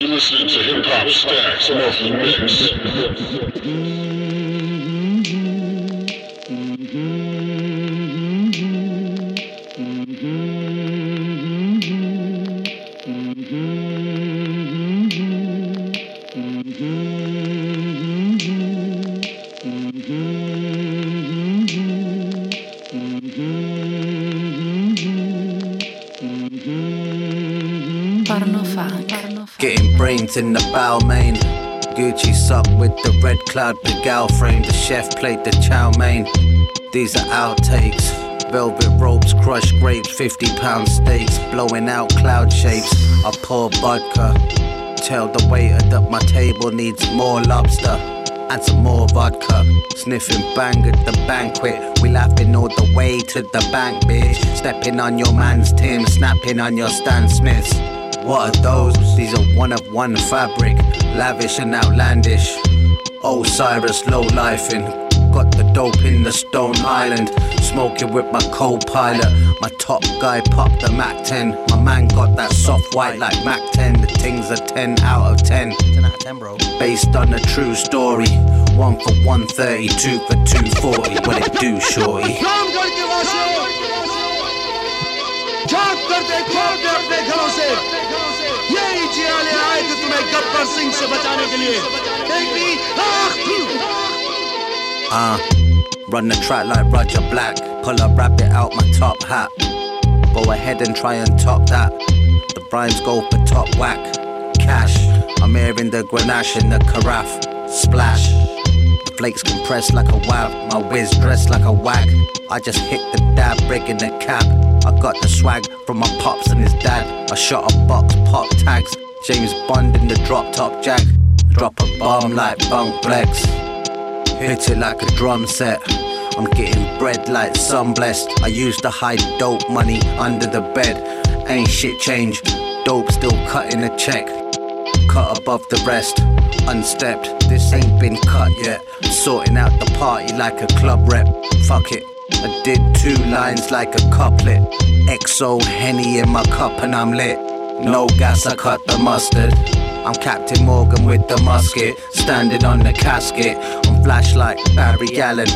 You're listening to Hip Hop Stacks Monthly Mix. In the bow main. Gucci suck with the red cloud gal frame. The chef played the chow mein. These are outtakes. Velvet ropes, crushed grapes, 50 pound steaks, blowing out cloud shapes. I pour vodka. Tell the waiter that my table needs more lobster and some more vodka. Sniffing bang at the banquet. We laughing all the way to the bank, bitch. Stepping on your man's Tim, snapping on your Stan Smiths. What are those? These are one of one fabric, lavish and outlandish. Osiris low lifing. Got the dope in the Stone Island. Smoking with my co pilot. My top guy popped the Mac 10. My man got that soft white like Mac 10. The things are 10 out of 10. 10 out of 10, bro. Based on a true story. One for 130, two for 240. What it do, shorty? काम करके वासे जाग कर देखो अपने अपने घरों से यही जियाले आए थे तुम्हें गब्बर सिंह से बचाने के लिए एक भी आख Uh, run the track like Roger Black. Pull a rabbit out my top hat. Go ahead and try and top that. The rhymes go for top whack. Cash. I'm hearing the Grenache in the carafe. Splash. The flakes compressed like a wav. My whiz dressed like a wag. I just hit the dab, breaking the cap. I got the swag from my pops and his dad. I shot a box, pop tags. James Bond in the drop top jack. Drop a bomb like Funk Flex. Hit it like a drum set. I'm getting bread like sun blessed. I used to hide dope money under the bed. Ain't shit changed. Dope still cutting a check. Cut above the rest. Unstepped. This ain't been cut yet. Sorting out the party like a club rep. Fuck it. I did two lines like a couplet. XO Henny in my cup and I'm lit. No gas, I cut the mustard. I'm Captain Morgan with the musket, standing on the casket. On flash like Barry Allen.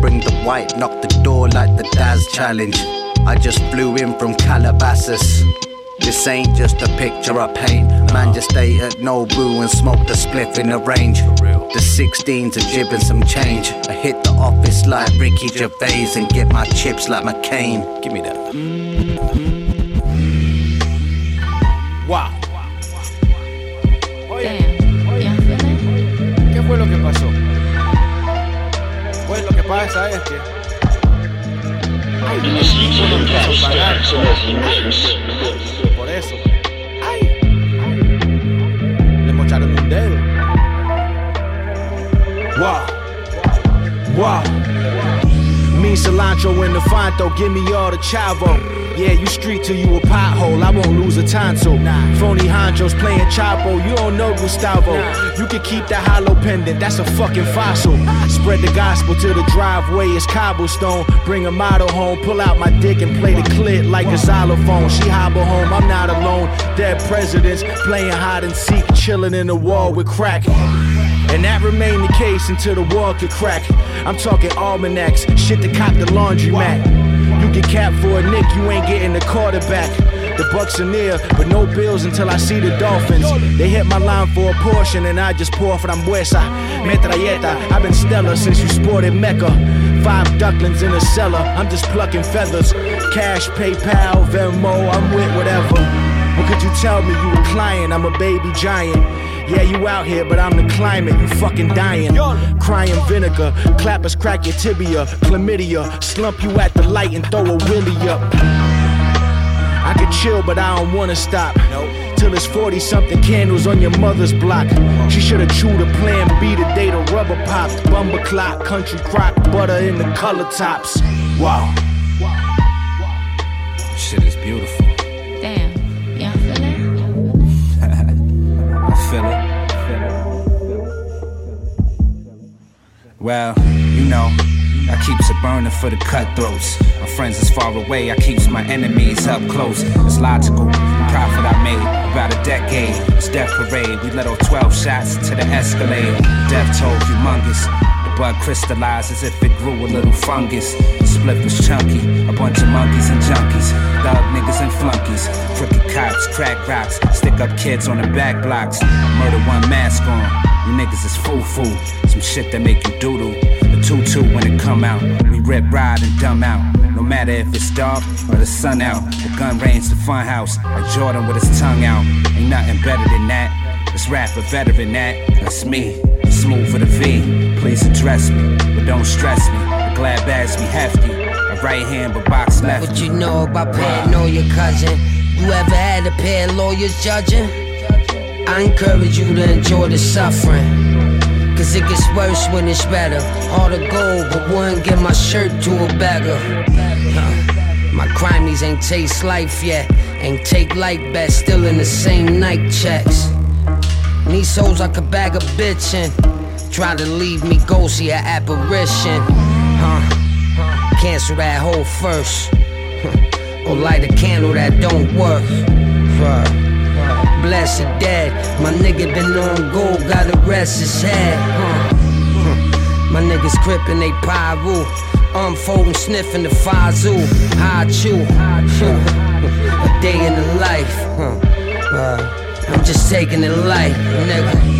Bring the white, knock the door like the Daz challenge. I just flew in from Calabasas. This ain't just a picture I paint. Man, just stay at Nobu and smoke the spliff in the range. The 16s are jibbing some change. I hit the office like Ricky Gervais and get my chips like McCain. Give me that. Mm. Hop Stacks Monthly Mix. por eso. ¡Ay! Le mocharon un dedo. Wow. Wow. Me cilantro in the Fonto, give me all the chavo. Yeah, you street till you a pothole, I won't lose a tonsil. Phony honchos playing Chapo, you don't know Gustavo. You can keep that hollow pendant, that's a fucking fossil. Spread the gospel to the driveway, it's cobblestone. Bring a model home, pull out my dick and play the clit like a xylophone. She hobble home, I'm not alone. Dead presidents playing hide and seek, chilling in the wall with crack. And that remained the case until the wall could crack. I'm talking almanacs, shit to cop the laundromat. You get capped for a nick, you ain't getting the quarterback. The Bucks are near, but no bills until I see the Dolphins. They hit my line for a portion, and I just pour frambuesa. Metralleta, I've been stellar since you sported Mecca. Five ducklings in a cellar, I'm just plucking feathers. Cash, PayPal, Venmo, I'm with whatever. Could you tell me? You a client, I'm a baby giant. Yeah, you out here, but I'm the climate, you fucking dying. Crying vinegar, clappers crack your tibia, chlamydia, slump you at the light and throw a willy up. I could chill, but I don't wanna stop. No. Till it's 40 something candles on your mother's block. She should've chewed a plan B the day the rubber popped. Bumper clock, country crock, butter in the color tops. Wow. Shit is beautiful. Well, you know, I keeps it burning for the cutthroats. My friends is far away, I keeps my enemies up close. It's logical. profit I made. About a decade, it's death parade. We let off 12 shots to the Escalade. Death toll humongous. The blood crystallized as if it grew a little fungus. The split was chunky. A bunch of monkeys and junkies. Thug niggas and flunkies. Crooked cops, crack rocks. Stick up kids on the back blocks. Murder one mask on. You niggas is foo foo. Some shit that make you doodle. The tutu when it come out. We rip, ride, and dumb out. No matter if it's dark or the sun out. The gun range, the fun house. Like Jordan with his tongue out. Ain't nothing better than that. Let's rap a veteran that. That's me. Smooth for the V. Please address me, but don't stress me. The glad bags be hefty. A right hand, but box left. What you know about paranoia, cousin? You ever had a pair of lawyers judging? I encourage you to enjoy the suffering. Cause it gets worse when it's better. Hard to go, but wouldn't give my shirt to a beggar. Huh. My crimies ain't taste life yet. Ain't take life bet, still in the same night checks. These hoes I could bag a bitch in. Try to leave me ghosty, a apparition. Huh. Cancel that hoe first. or light a candle that don't work. Bless the dead. My nigga been on go, gotta rest his head. Huh. My niggas crippin' they pyro. Unfolding, sniffing the fazoo. High chew. A day in the life. Huh. Uh, I'm just taking it light, nigga.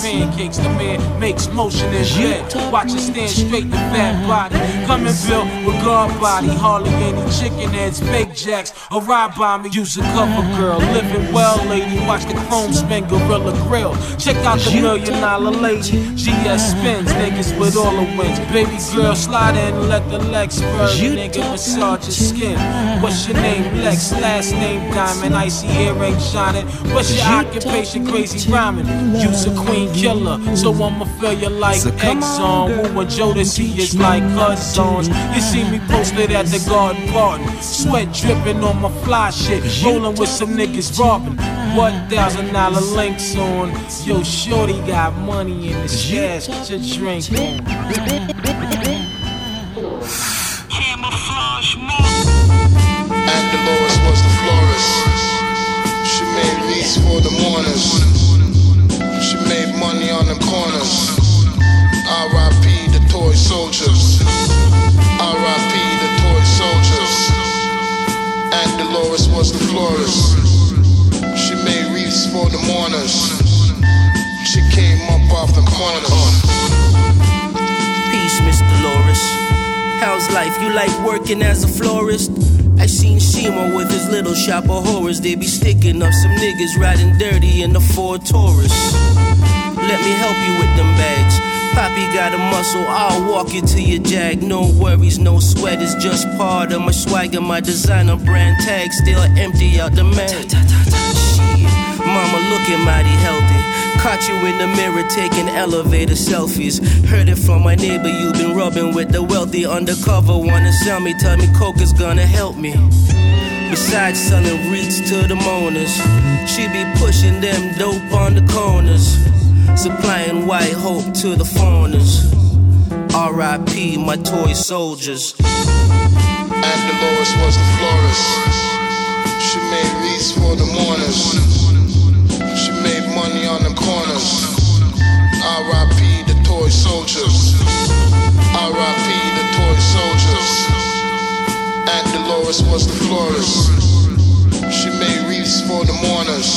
Pancakes. The man makes motion in bed. Watch it stand straight, the fat body. Coming built with guard body. Hardly any chicken heads, fake jacks. A ride by me, use a cover girl. Living well, lady. Watch the chrome spin Gorilla Grill. Check out the million dollar lady. GS spins, niggas with all the wins. Baby girl, slide in and let the legs spur. Nigga, massage your skin. What's your name? Lex. Last name Diamond. Icy earring shining. What's your occupation? Crazy rhyming. You's a queen killer, so I'ma feel you like Exxon. Who and Jodeci is like cousins. You see me posted at the garden party. Sweat dripping on my fly shit. Rolling with some niggas robbing. What thousand dollar links on? Yo, Shorty got money in the stash to drink on. Camouflage And Dolores was the florist. She made leaves for the mourners. She made money on the corners. R.I.P. the toy soldiers. R.I.P. And Dolores was the florist. She made wreaths for the mourners. She came up off the corners. Peace, Miss Dolores. How's life? You like working as a florist? I seen Shima with his little shop of horrors. They be sticking up some niggas riding dirty in the Ford Taurus. Let me help you with them bags. Poppy got a muscle, I'll walk you to your jag. No worries, no sweat, it's just part of my swagger. My designer brand tag still empty out the mag. Mama looking mighty healthy. Caught you in the mirror taking elevator selfies. Heard it from my neighbor, you been rubbing with the wealthy. Undercover, wanna sell me, tell me coke is gonna help me. Besides selling wreaths to the mourners, she be pushing them dope on the corners. Supplying white hope to the foreigners. R.I.P. my toy soldiers. And Dolores was the florist. She made wreaths for the mourners. She made money on the corners. R.I.P. the toy soldiers. R.I.P. the toy soldiers. And Dolores was the florist. She made wreaths for the mourners.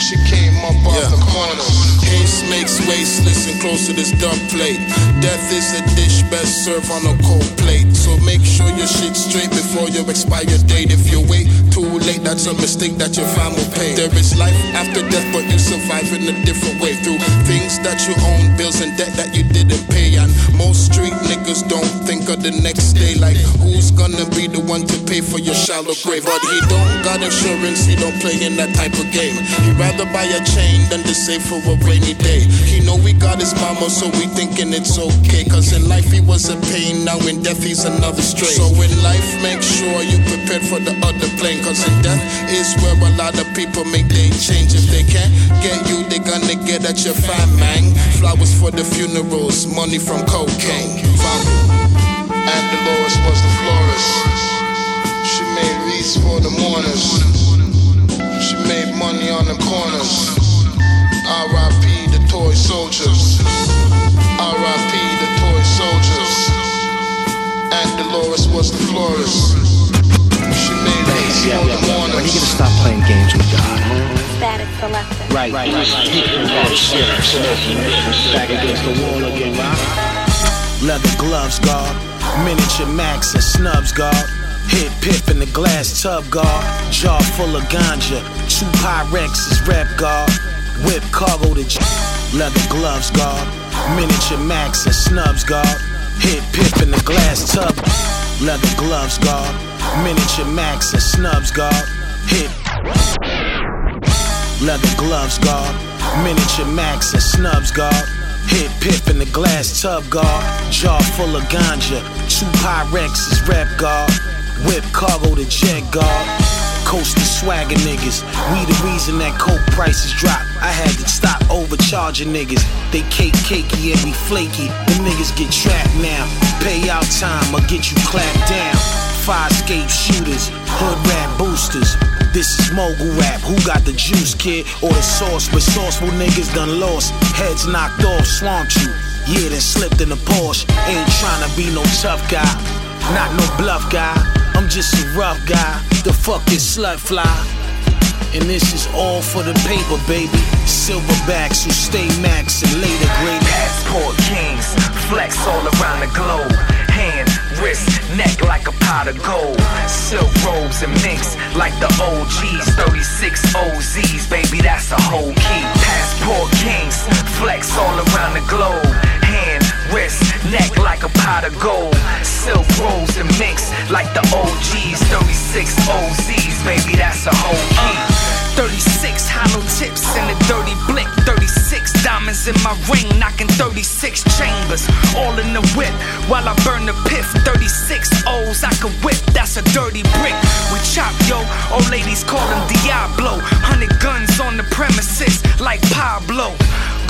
She came up off the corners. Haste makes waste, listen close to this dumb plate. Death is a dish best served on a cold plate. So make sure your shit's straight before your expired date. If you wait too late, that's a mistake that your fam will pay. There is life after death, but you survive in a different way. Through things that you own, bills and debt that you didn't pay. And most street niggas don't think of the next day. Like, who's gonna be the one to pay for your shallow grave? But he don't got insurance, he don't play in that type of game. He'd rather buy a chain than to save for a rainy day. He know we got his mama, so we thinking it's okay. Cause in life he was a pain, now in death he's another strain. So in life, make sure you prepared for the other plane. Cause in death is where a lot of people make they change. If they can't get you, they gonna get at your fam, man. Flowers for the funerals, money from cocaine. And Dolores was the florist. She made wreaths for the mourners. She made money on the corners. R.I.P. the toy soldiers. R.I.P. the toy soldiers. And Dolores was the florist. She made wreaths for the mourners. When are you gonna stop playing games with God? Static selector. Right. Right, right. right. Back against the wall again, right? Leather gloves, guard. Miniature Max and snubs, guard. Hit pip in the glass tub, guard. Jar full of ganja. Two Pyrexes, rep guard. Whip cargo to j- Leather gloves, guard. Miniature Max and snubs, guard. Hit pip in the glass tub. Leather gloves, guard. Miniature Max and snubs, guard. Hit. Leather gloves, guard. Miniature Max and snubs, guard. Hit pip in the glass tub, guard. Jar full of ganja. Two Pyrexes, rep guard. Whip cargo to jet guard. Coastal swagger niggas. We the reason that coke prices drop. I had to stop overcharging niggas. They cake cakey and we flaky. Them niggas get trapped now. Pay out time or get you clapped down. Fire escape shooters, hood rap boosters. This is mogul rap. Who got the juice, kid? Or the sauce? Resourceful niggas done lost. Heads knocked off, swamped you. Yeah, then slipped in the Porsche. Ain't tryna be no tough guy. Not no bluff guy. I'm just a rough guy. The fuck is slut fly? And this is all for the paper, baby. Silverbacks who stay max and later grade. Passport kings, flex all around the globe. Hand, wrist, neck like a pot of gold. Silk robes and minks like the OGs. 36 OZs, baby, that's a whole key. Passport kings, flex all around the globe. Wrist, neck like a pot of gold. Silk rolls and mix like the OGs. 36 OZs, baby, that's a whole key. 36 hollow tips and a dirty blick. 36 diamonds in my ring, knocking 36 chambers. All in the whip while I burn the piff. 36 O's I could whip, that's a dirty brick. We chop, yo. Old ladies call him Diablo. Hundred guns on the premises like Pablo.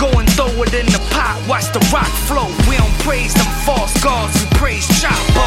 Go and throw it in the pot, watch the rock flow. We don't praise them false gods, we praise Chapo.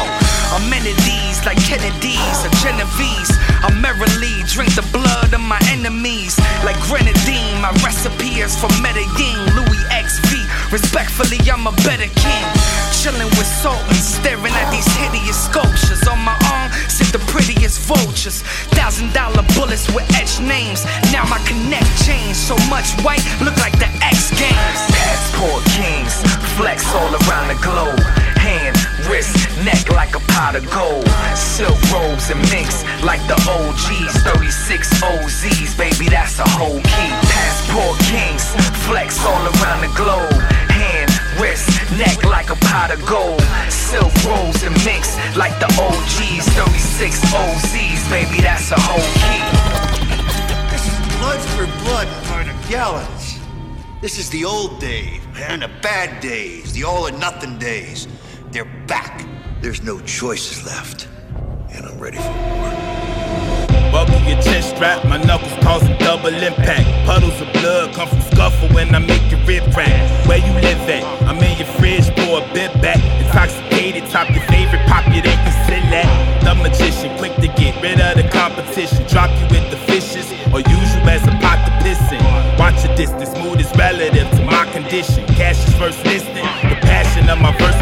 Amenities like Kennedy's or Genovese. I merrily drink the blood of my enemies like grenadine. My recipe is for Medellin, Louis XV. Respectfully, I'm a better king. Chilling with Sultan, staring at these hideous sculptures. On my arm sit the prettiest vultures. Thousand dollar bullets with etched names. Now my connect changed so much white, look like the X Games. Passport kings, flex all around the globe. Hand, wrist, neck like a pot of gold. Silk robes and minks like the OGs. 36 OZs, baby, that's a whole key. Passport kings, flex all around the globe. Hand, wrist, neck like a pot of gold. Silk rolls and mix like the OGs. 36 OZs, baby, that's a whole key. This is blood for blood by the gallons. This is the old days, man, the bad days, the all or nothing days. They're back. There's no choices left. And I'm ready for war. Buckle your chest strap, my knuckles cause a double impact. Puddles of blood come from scuffle when I make your rib crack. Where you live at? I'm in your fridge for a bit back. Intoxicated, top your favorite pop, you ain't consider that. The magician, quick to get rid of the competition. Drop you with the fishes, or use you as a pot to piss in. Watch your distance, mood is relative to my condition. Cash is first listed, the passion of my verse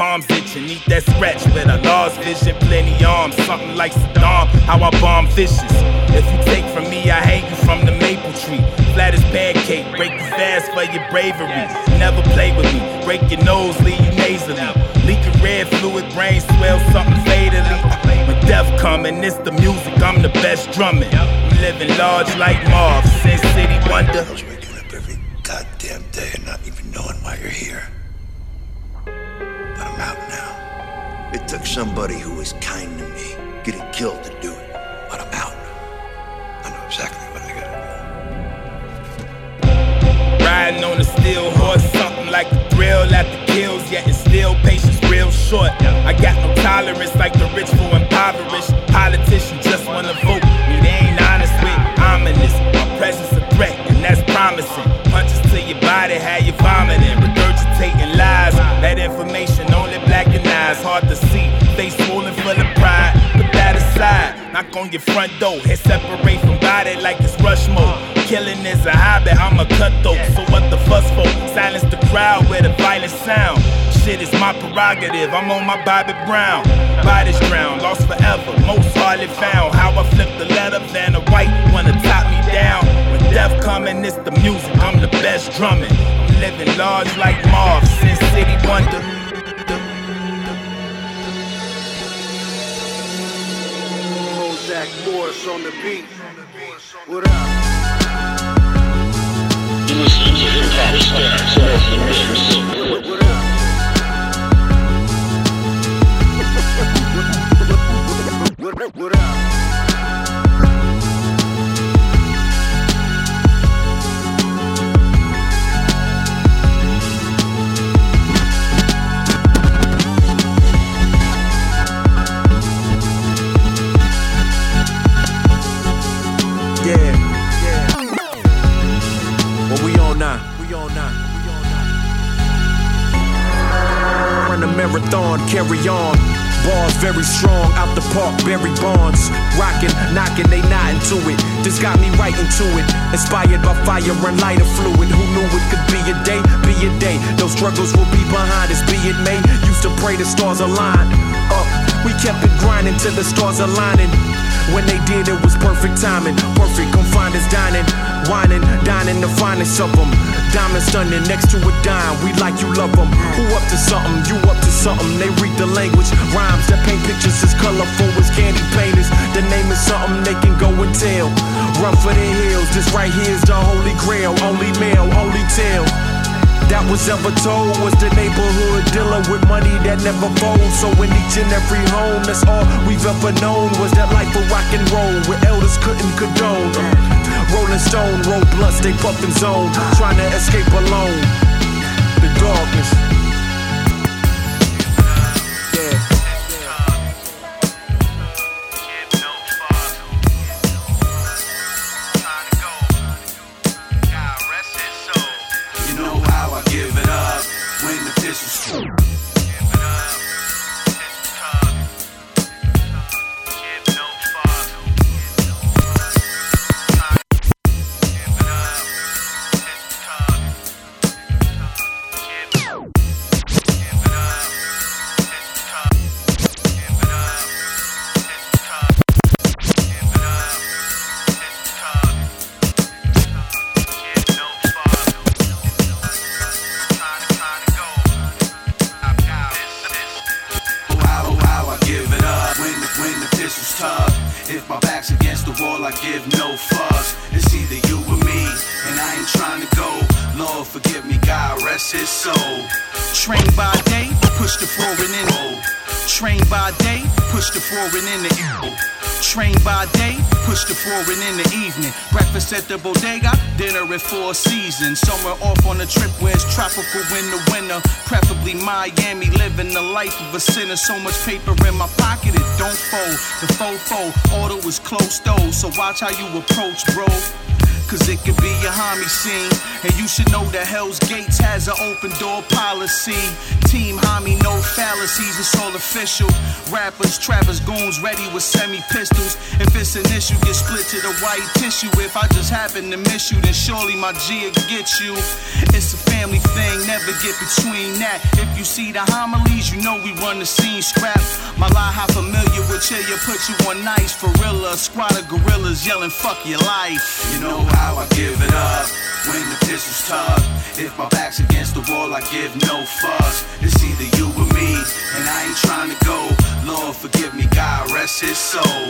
Palms itching, need that scratch, but I lost vision, plenty arms, something like Saddam, how I bomb vicious. If you take from me, I hang you from the maple tree. Flat as pancake, break you fast for your bravery. Never play with me, break your nose, leave you nasally. Leaking red fluid, brain swell, something fatally. When death coming, it's the music, I'm the best drumming. I'm living large like Marv, Sin City Wonder. I was waking up every goddamn day and not even knowing why you're here. But I'm out now. It took somebody who was kind to me, getting killed to do it. But I'm out. I know exactly what I gotta Ride riding on a steel horse, something like a thrill after kills, yet it's still patience real short. I got no tolerance like the rich for impoverished. Politicians just wanna vote me, they ain't honest with ominous. My presence a threat, and that's promising. Punches to your body, have you vomiting. That information only black and eyes, hard to see. Face swollen full of pride, put that aside. Knock on your front door, head separate from body like it's rush mode. Killing is a hobby, I'm a cutthroat. So what the fuss for? Silence the crowd with a violent sound. Shit is my prerogative, I'm on my Bobby Brown. Bodies drowned, lost forever, most hardly found. How I flip the letter, than a white wanna top me down. When death coming, it's the music, I'm the best drumming. I'm living large like Marv, Sin City Wonder. Zach Morris on the beat. What up? You listen to hip hop stacks off the mix. What up? What up? Marathon, carry on. Balls very strong, out the park, Barry Bonds. Rockin', knockin', they not into it. This got me right into it. Inspired by fire and lighter fluid. Who knew it could be a day? Be a day. Those struggles will be behind us, be it may. Used to pray the stars align. Up, uh, we kept it grinding till the stars aligning. When they did, it was perfect timing. Perfect, come find us dining. Whining, dining, the finest of them. Diamond stunning next to a dime. We like you love them. Who up to something? You up to something. They read the language. Rhymes that paint pictures as colorful as candy painters. The name is something they can go and tell. Run for the hills. This right here's the holy grail. Only male, only tale that was ever told was the neighborhood dealer with money that never folds. So in each and every home, that's all we've ever known was that life of rock and roll where elders couldn't condone. Rolling Stone, roll blunts, they puffin' zone, trying to escape alone. The darkness. Sinner. So much paper in my pocket, it don't fold. The fofo, auto is close though. So watch how you approach, bro. Cause it could be a homie scene. And you should know that Hell's Gates has an open door policy. Team homie, no fallacies, it's all official. Rappers, trappers, goons ready with semi pistols. If it's an issue, get split to the white tissue. If I just happen to miss you, then surely my G will get you. It's a family thing, never get between that. If you see the homilies, you know we run the scene scrap. My lie, how familiar with you, put you on nice. Gorilla, squad of gorillas yelling, fuck your life. You know how I give it up when the pistol's tough. If my back's against the wall, I give no fuss. It's either you or me, and I ain't trying to go. Lord, forgive me, God rest his soul.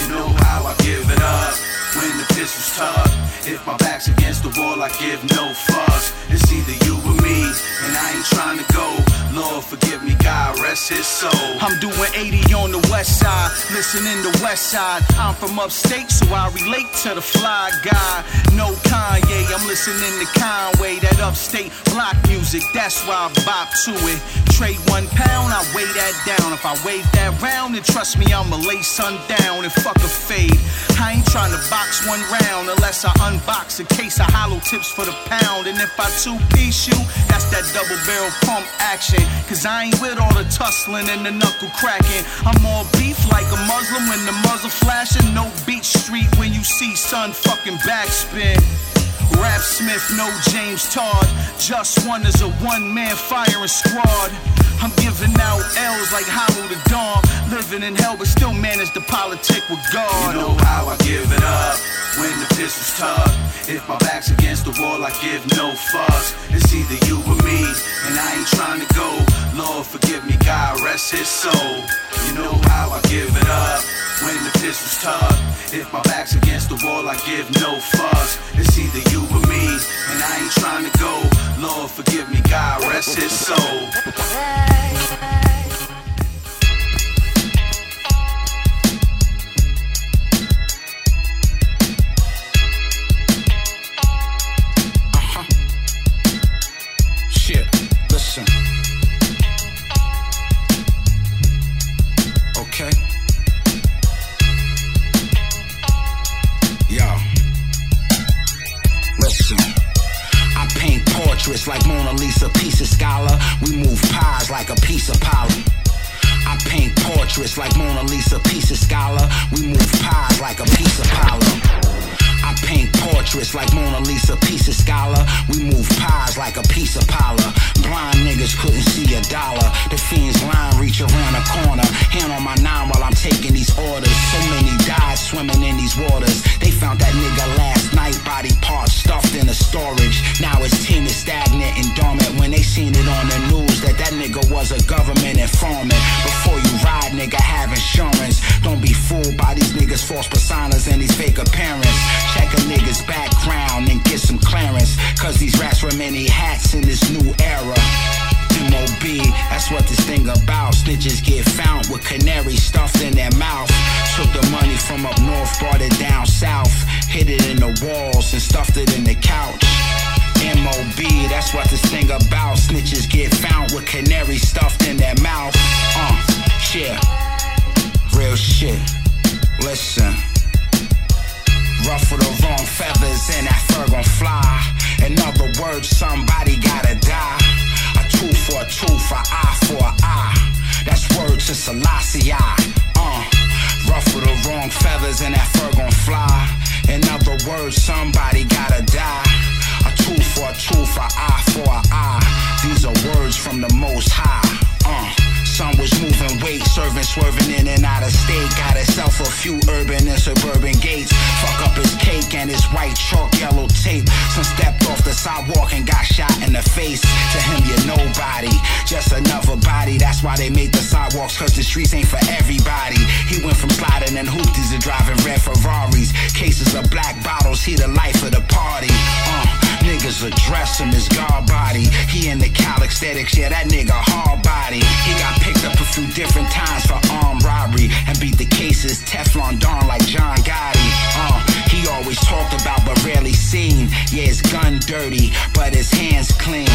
You know how I give it up when the pistol's tough. If my back's against the wall, I give no fuss. It's either you or me, and I ain't trying to go. Lord forgive me, God rest his soul. I'm doing 80 on the west side, listening to west side. I'm from upstate, so I relate to the fly guy. No Kanye, I'm listening to Conway, that upstate block music. That's why I bop to it. Trade one pound, I weigh that down. If I wave that round, then trust me, I'ma lay sun down and fuck a fade. I ain't trying to box one round unless I unbox a case of hollow tips for the pound. And if I two piece you, that's that double barrel pump action. Cause I ain't with all the tussling and the knuckle cracking. I'm all beef like a Muslim when the muzzle flashing. No beach street when you see sun fucking backspin. Rap Smith, no James Todd. Just one is a one man firing squad. I'm giving out L's like Hollow the Dawn. Living in hell, but still manage to politic with God. You know how I give it up when the pistol's tuck. If my back's against the wall, I give no fucks. It's either you or me, and I ain't trying to go. Lord, forgive me, God rest his soul. You know how I give it up when the pistol's tuck. If my back's against the wall, I give no fucks. It's either you or me, and I ain't trying to go. Lord, forgive me, God rest his soul. Like Mona Lisa, piece of scholar. We move pies like a piece portraits like Mona Lisa, piece of scholar. We move pies like a piece of parlor. Blind niggas couldn't see a dollar. The fiend's line reach around the corner. Hand on my nine while I'm taking these orders. So many died swimming in these waters. They found that nigga last night, body parts stuffed in a storage. Now his team is stagnant and dormant. When they seen it on the news that that nigga was a government informant. Before you ride, nigga, have insurance. Don't be fooled by these niggas' false personas and these fake appearance. Check a nigga's background and get some clearance. Cause these rats wear many hats in this new era. MOB, that's what this thing about. Snitches get found with canary stuffed in their mouth. Took the money from up north, brought it down south. Hid it in the walls and stuffed it in the couch. MOB, that's what this thing about. Snitches get found with canary stuffed in their mouth. Uh, shit. Real shit. Listen. Ruffle the wrong feathers and that fur gon' fly. In other words, somebody gotta die. A tooth for a tooth, a eye for a eye. That's word to Selassie. Uh, ruffle the wrong feathers and that fur gon' fly. In other words, somebody gotta die. A tooth for a tooth, a eye for a eye. These are words from the Most High. Uh, son was moving weight, serving, swerving in and out of state. Got himself a few urban and suburban gates. Fuck up his cake and his white chalk yellow tape. Some stepped off the sidewalk and got shot in the face. To him, you're nobody, just another body. That's why they made the sidewalks, cause the streets ain't for everybody. He went from sliding in hoopties to driving red Ferraris. Cases of black bottles, he the life of the party. Uh, niggas address him as God body. He in the calisthenics, yeah, that nigga hard body. He got picked up a few different times for armed robbery and beat the cases Teflon Don like John Gotti. Uh, he always talked about but rarely seen. Yeah, his gun dirty, but his hands clean.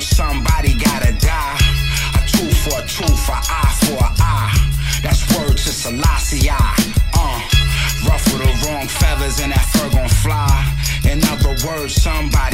Words, somebody gotta die. A tooth for a tooth, a eye for a eye. That's word to Selassie. Uh, ruffle the wrong feathers and that fur gon' fly. In other words, somebody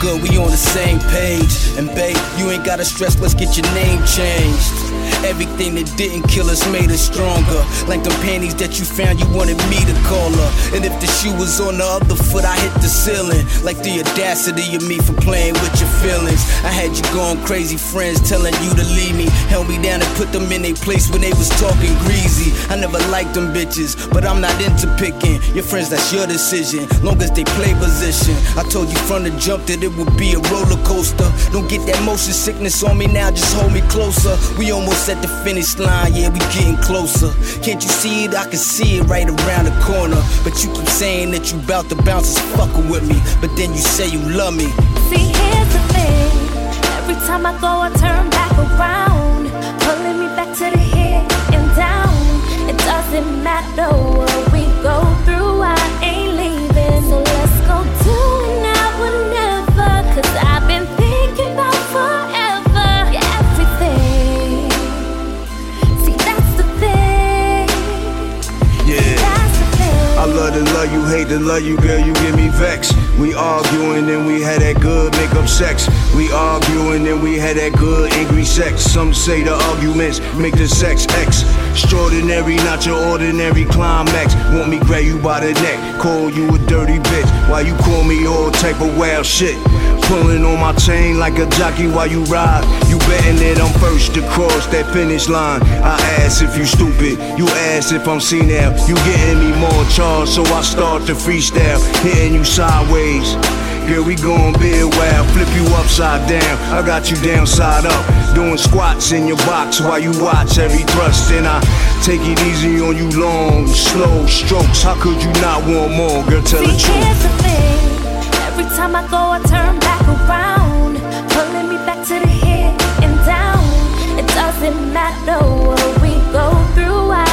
good, we on the same page. And babe, you ain't gotta stress, let's get your name changed. Everything that didn't kill us made us stronger. Like the panties that you found, you wanted me to call her. And if the shoe was on the other foot, I hit the ceiling. Like the audacity of me for playing with your feelings. I had you going crazy, friends telling you to leave me. Held me down and put them in their place when they was talking greasy. I never liked them bitches, but I'm not into picking. Your friends, that's your decision. Long as they play position. I told you from the jump that it would be a roller coaster. Don't get that motion sickness on me now, just hold me closer. We almost at the finish line, yeah, we getting closer. Can't you see it? I can see it right around the corner. But you keep saying that you bout to bounce is fucking with me. But then you say you love me. See, here's the thing. Every time I go, I turn back around. Pulling me back to the here and down. It doesn't matter to love you, girl, you get me vexed. We arguing, then we had that good make up sex. We arguing, then we had that good angry sex. Some say the arguments make the sex X. Extraordinary, not your ordinary climax. Want me grab you by the neck, call you a dirty bitch. Why you call me all type of wild shit? Pulling on my chain like a jockey while you ride. You betting that I'm first to cross that finish line. I ask if you stupid, you ask if I'm senile. You getting me more charged, so I start to freestyle, hitting you sideways. Girl, we gon' be a while, flip you upside down. I got you down side up, doing squats in your box while you watch every thrust. And I take it easy on you, long, slow strokes. How could you not want more, girl? Tell the See, truth. the thing. Every time I go, I turn back around, pulling me back to the here and down. It doesn't matter what we go through, I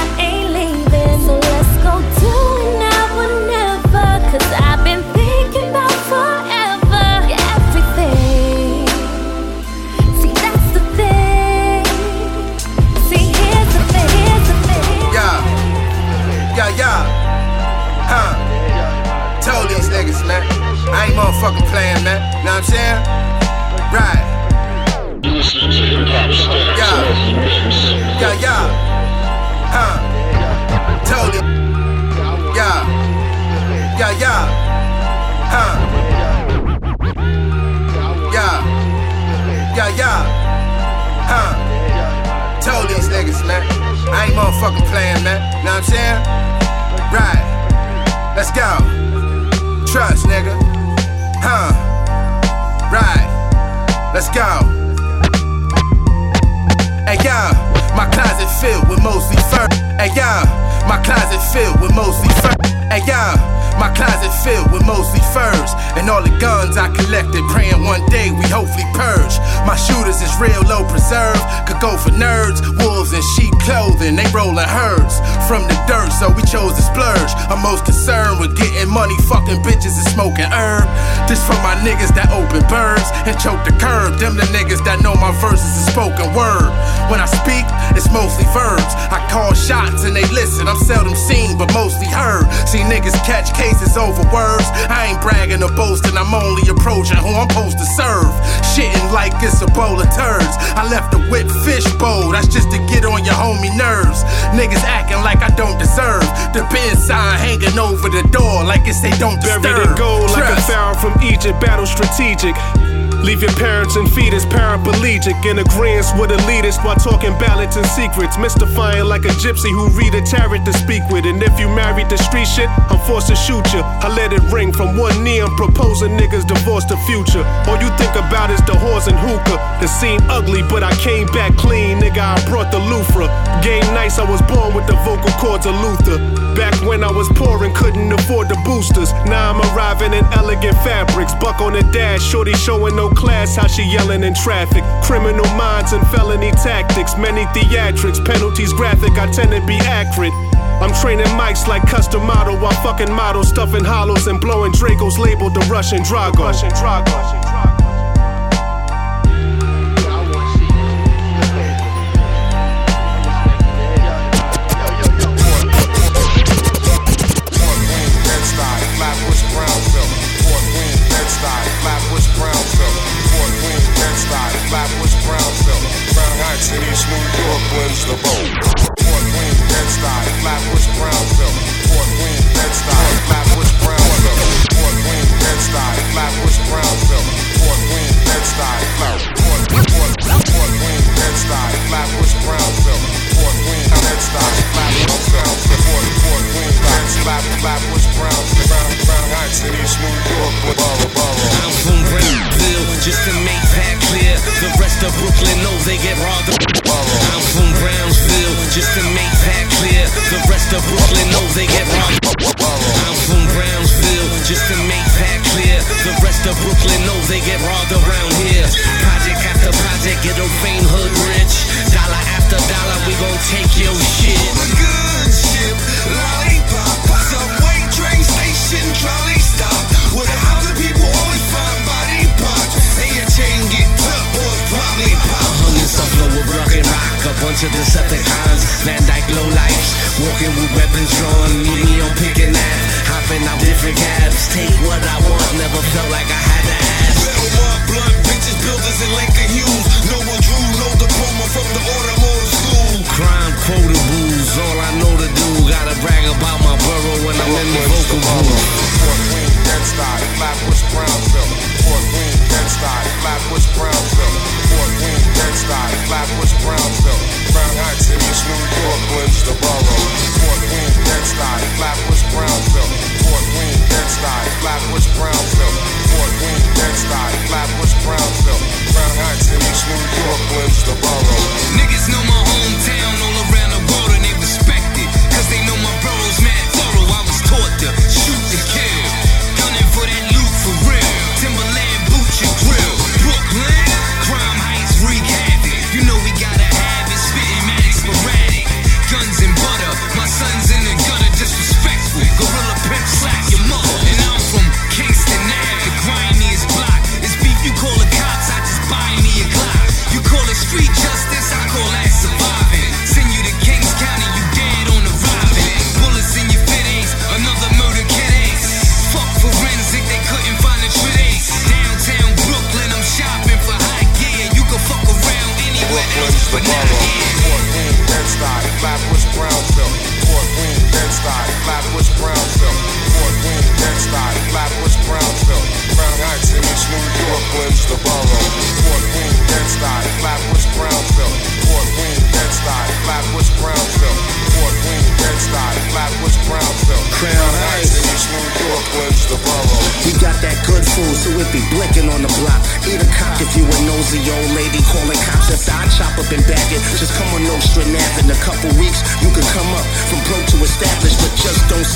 over words. I ain't bragging or boasting, I'm only approaching who I'm supposed to serve. Shitting like it's a bowl of turds. I left the whip fish bowl, that's just to get on your homie nerves. Niggas acting like I don't deserve. The bin sign hanging over the door like it's they don't disturb. Buried in gold like a pharaoh from Egypt, battle strategic. Leave your parents and fetus paraplegic in agreement with elitists while talking ballads and secrets. Mystifying like a gypsy who read a tarot to speak with. And if you married the street shit, I'm forced to shoot you. I let it ring from one knee. I'm proposing niggas divorce the future. All you think about is the whores and hookah. The scene ugly, but I came back clean, nigga. I brought the Lufra. Game nice, I was born with the vocal cords of Luther. Back when I was poor and couldn't afford the boosters. Now I'm arriving in elegant fabrics. Buck on the dash, shorty showing no class, how she yelling in traffic. Criminal minds and felony tactics, many theatrics, penalties graphic. I tend to be accurate. I'm training mics like custom model while fucking models stuffing hollows and blowing Dracos labeled the Russian Drago. Russian Drago.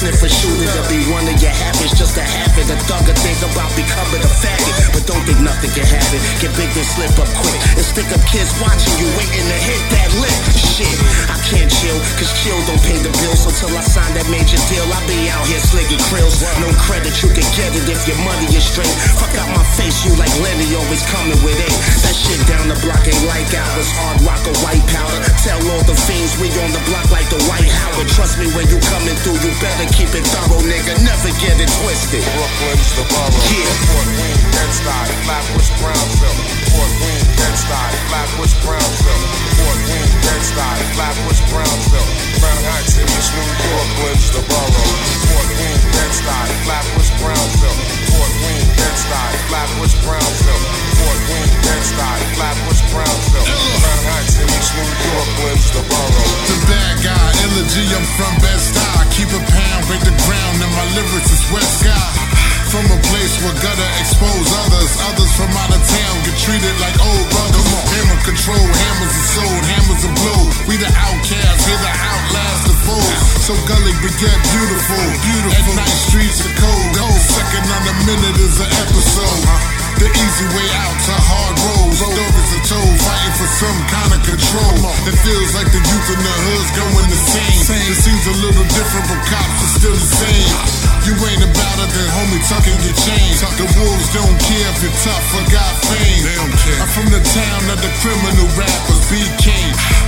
Sniff a shooter. To be one of your habits, just to have it. A thugger think about becoming a faggot, but don't think nothing can happen. Get big then slip up quick and stick up kids watching you, waiting to hit that lick. Shit, I can't chill, cause chill don't pay the bills. So till I sign that major deal, I be out here slinging krills. No credit, you can get it if your money is straight. Fuck out my face, you like Lenny, always coming with it. That shit down the block ain't like ours. Hard rock or white powder. Tell all the fiends we on the block like the White Howard. Trust me when you coming through, you better keep it thorough, nigga. Never get it twisted. Brooklyn's the borough. Yeah. Fort Bed-Stuy, Flatbush, Brownsville. Fort Greene, Bed-Stuy, Flatbush, Brownsville. Fort Greene, Bed-Stuy, Flatbush, Brownsville. Crown Heights in East New York, Brooklyn's the borough. Fort Greene, Bed-Stuy, Flatbush, Brownsville. Fort Greene, Bed-Stuy, Flatbush, Brownsville. Fort Greene, Bed-Stuy, Flatbush, Brownsville. Crown Heights in East New York, Brooklyn's the borough. The bad guy, Elegy, I'm from Bed-Stuy. Keep a pound, break the ground, and my lyrics is West Sky. From a place where gutter expose others, others from out of town get treated like old brothers. Hammer control, hammers are sold, hammers are blow. We the outcasts, we the outlast the foes. So gully beget beautiful, beautiful. At night streets are cold, cold. Second on the minute is an episode. Uh-huh. The easy way out to hard roads. Stories are told, fighting for some kind of control. It feels like the youth in the hood's going the same. It seems a little different, but cops are still the same. You ain't about it, then homie, tucking your chain. The wolves don't care if you're tough or got fame. They don't care. I'm from the town of the criminal rappers, BK,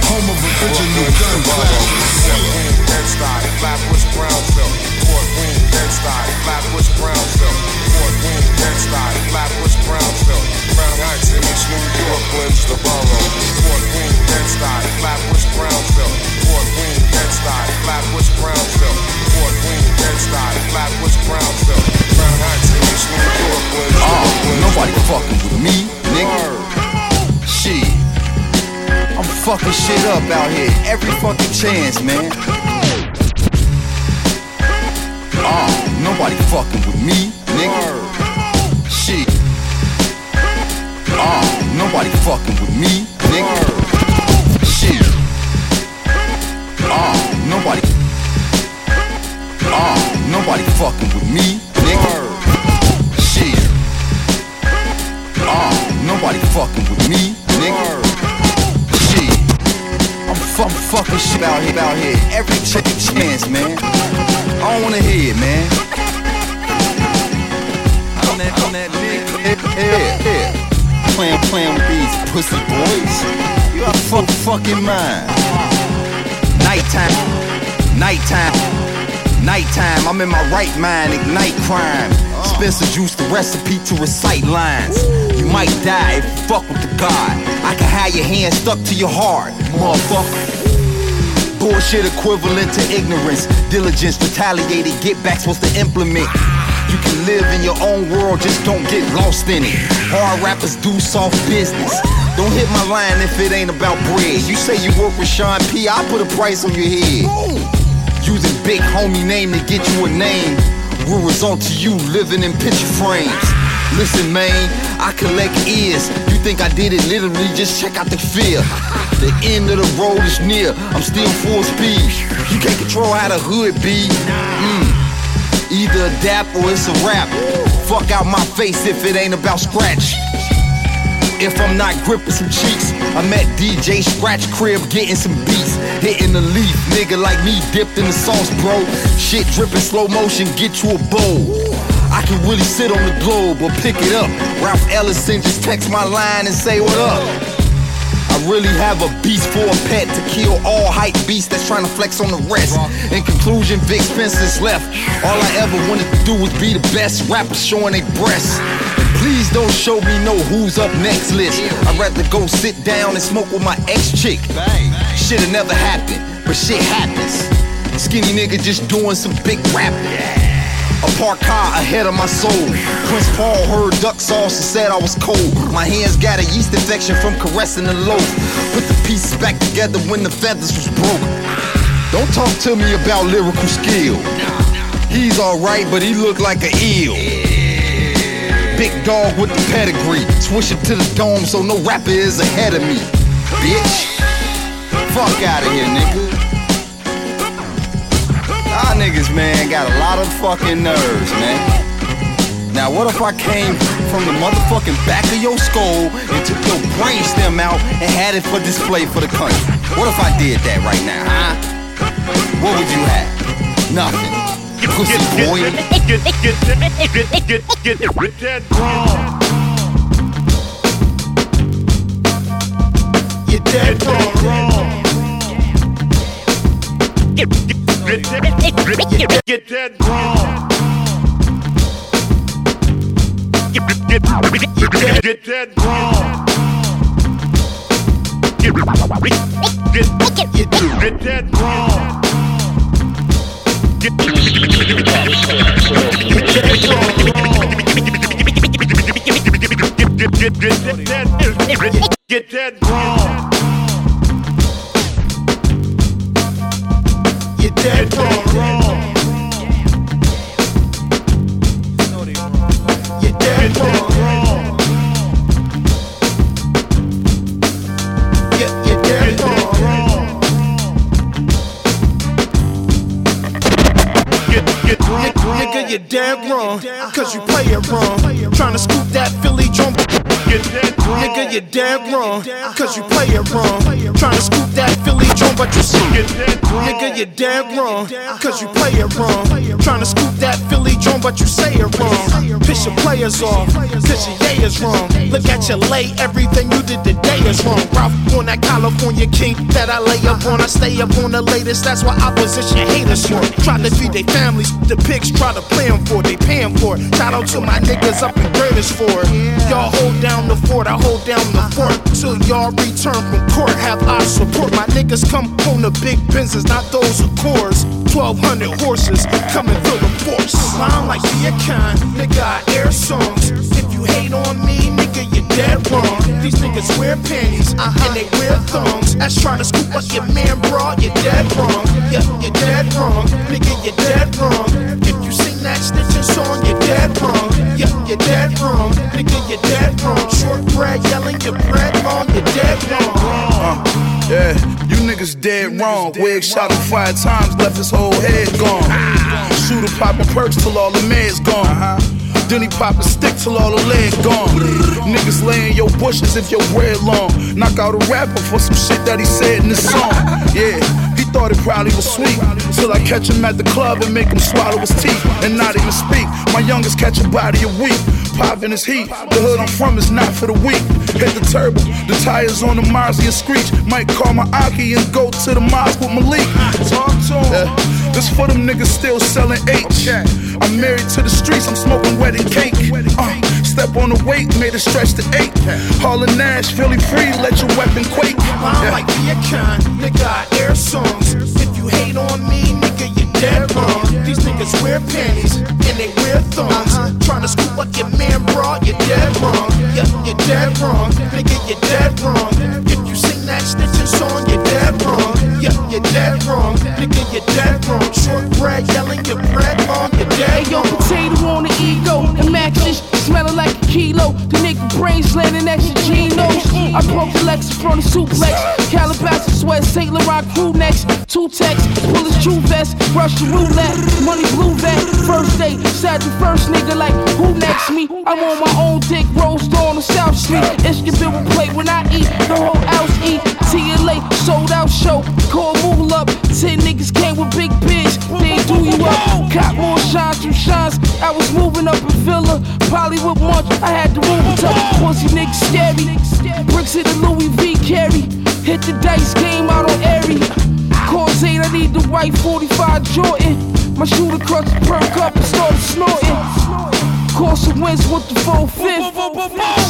home of original gun Fort Bed-Stuy, Flatbush, Brownsville. Fort Greene, Bed-Stuy, Flatbush, Brownsville. Fort Greene, Bed-Stuy, Flatbush, brown belt, brown in each New York borrow. Fort Wayne, Flatbush, brown belt. Fort Wayne, Flatbush, brown belt. Fort Wayne, Flatbush, brown belt. Brown in each New York borrow. Oh, ah, nobody fucking with me, nigga. She, I'm fucking shit up out here every fucking chance, man. Oh, nobody fucking with me, nigga. Oh, nobody fucking with me, nigga. Shit. Oh, nobody. Oh, nobody fucking with me, nigga. Shit. Oh, nobody fucking with me, nigga. Shit. I'm, I'm fucking shit out here, out here every chance, man. I don't wanna hear it, man. I'm that, I'm that. Yeah, yeah. Playing, playing with these pussy boys. You out fuck, fucking mind. Nighttime, nighttime, nighttime. I'm in my right mind, ignite crime. Spencer juice the recipe to recite lines. You might die if you fuck with the God. I can have your hand stuck to your heart, motherfucker. Bullshit equivalent to ignorance. Diligence, retaliated, get back supposed to implement. You can live in your own world, just don't get lost in it. Hard rappers do soft business. Don't hit my line if it ain't about bread. You say you work with Sean P, I put a price on your head. Using big homie name to get you a name. Will result to you living in picture frames. Listen, man, I collect ears. You think I did it literally? Just check out the fear. The end of the road is near. I'm still full speed. You can't control how the hood be. Mm. Either adapt or it's a rap. Fuck out my face if it ain't about scratch. If I'm not gripping some cheeks, I'm at DJ Scratch Crib getting some beats. Hitting the leaf, nigga like me dipped in the sauce, bro. Shit dripping slow motion, get you a bowl. I can really sit on the globe or pick it up. Ralph Ellison just text my line and say what up. I really have a beast for a pet to kill all hype beasts that's trying to flex on the rest. In conclusion, Vic Spencer's left. All I ever wanted to do was be the best rapper showing their breasts. Please don't show me no who's up next list. I'd rather go sit down and smoke with my ex chick. Shit'll never happen, but shit happens. Skinny nigga just doing some big rapping. A parked car ahead of my soul. Prince Paul heard duck sauce and said I was cold. My hands got a yeast infection from caressing the loaf. Put the pieces back together when the feathers was broke. Don't talk to me about lyrical skill. He's alright, but he look like a eel. Big dog with the pedigree. Swish it to the dome so no rapper is ahead of me. Bitch. Fuck out of here, nigga. Y'all niggas, man, got a lot of fucking nerves, man. Now, what if I came from the motherfucking back of your skull and took your brain stem out and had it for display for the country? What if I did that right now, huh? What would you have? Nothing. Pussy boy. Wrong. You're dead wrong. Get, get, get, get, get, that wrong. Get, get, get, get, that wrong. Get, that wrong. You're dead wrong. You're dead wrong. You're dead you're dead wrong. Cause you play it wrong. Trying to scoop that Philly drum. Nigga, you're dead wrong. Cause you play it wrong. Trying to scoop that Philly drum, but you see. It. Nigga, you're dead wrong. Cause you play it wrong. Trying to scoop that Philly drum, but you say it wrong. Piss your players off. Cause your yay is wrong. Look at your lay. Everything you did today is wrong. Ralph on that California king that I lay up on. I stay up on the latest. That's why opposition haters for. Try to feed their families. The pigs try to play them for. They pay 'em for it. Shout out to my niggas up in Greatest for it. Y'all hold down the fort. I hold down the fort. Till y'all return from court. Have our support. My niggas come on the big business, not those who cores. 1200 horses coming through the force. Rhyme like be a kind, nigga, I air songs. If you hate on me, nigga, you're dead wrong. These niggas wear panties uh-huh. and they wear thongs. That's trying to scoop up your man, bra. You're dead wrong. Yeah, you're dead wrong. Nigga, you're dead wrong. If you sing that snitching song, you're dead wrong. Yeah, you're dead wrong. Nigga, you're dead wrong. Short bread yelling your bread long. You're dead wrong. Uh, yeah, you niggas dead wrong. Wig shot him five times, left his whole head gone. Shooter popping perks till all the meds gone. Then he pop a stick till all the lead gone. Niggas lay in your bushes if your bread long. Knock out a rapper for some shit that he said in the song. Yeah, thought it probably was sweet. Till I catch him at the club and make him swallow his teeth and not even speak. My youngest catch a body a week. Pop in his heat. The hood I'm from is not for the weak. Hit the turbo, the tires on the Marzi and screech. Might call my Aki and go to the mosque with Malik. Talk to him. This for them niggas still selling H. I'm married to the streets, I'm smoking wedding cake. Uh, step on the weight, made it stretch to eight. Hauling Nash, Philly free, let your weapon quake. I'm like the kind, nigga, I air songs. If you hate on me, nigga, you're dead wrong. These niggas wear panties and they wear thongs. Uh-huh. Trying to scoop up your man, bra, you're dead wrong. Yeah, you're dead wrong. Nigga, you're dead wrong. If you sing that snitching song, you're dead wrong. You're dead wrong. Nigga, you're dead wrong. Short bread yelling your bread long, you're dead Hey, yo, potato on the ego. The mattress smelling like a kilo. The nigga brains landing next to Geno's. I broke the Lexus from the suplex. Calabasas sweat, St. Laurent crew necks. Two texts, pull his true vest. Russian roulette, money blue vet. First date, sad the first nigga like, who next me? I'm on my own dick, roast on the South Street. Ishkabit will play when I eat, the whole house eat. TLA, sold out show, call Mool up. Ten niggas came with big bids, they do you up. Got more shines from shines. I was moving up in Villa, Hollywood March. I had to move it up. Pussy niggas scary. Bricks hit the Louis V carry. Hit the dice game out on Airy. Cause eight, I need the white 45 Jordan. My shooter crutch perk up and started snorting. Course of wins with the full fifth.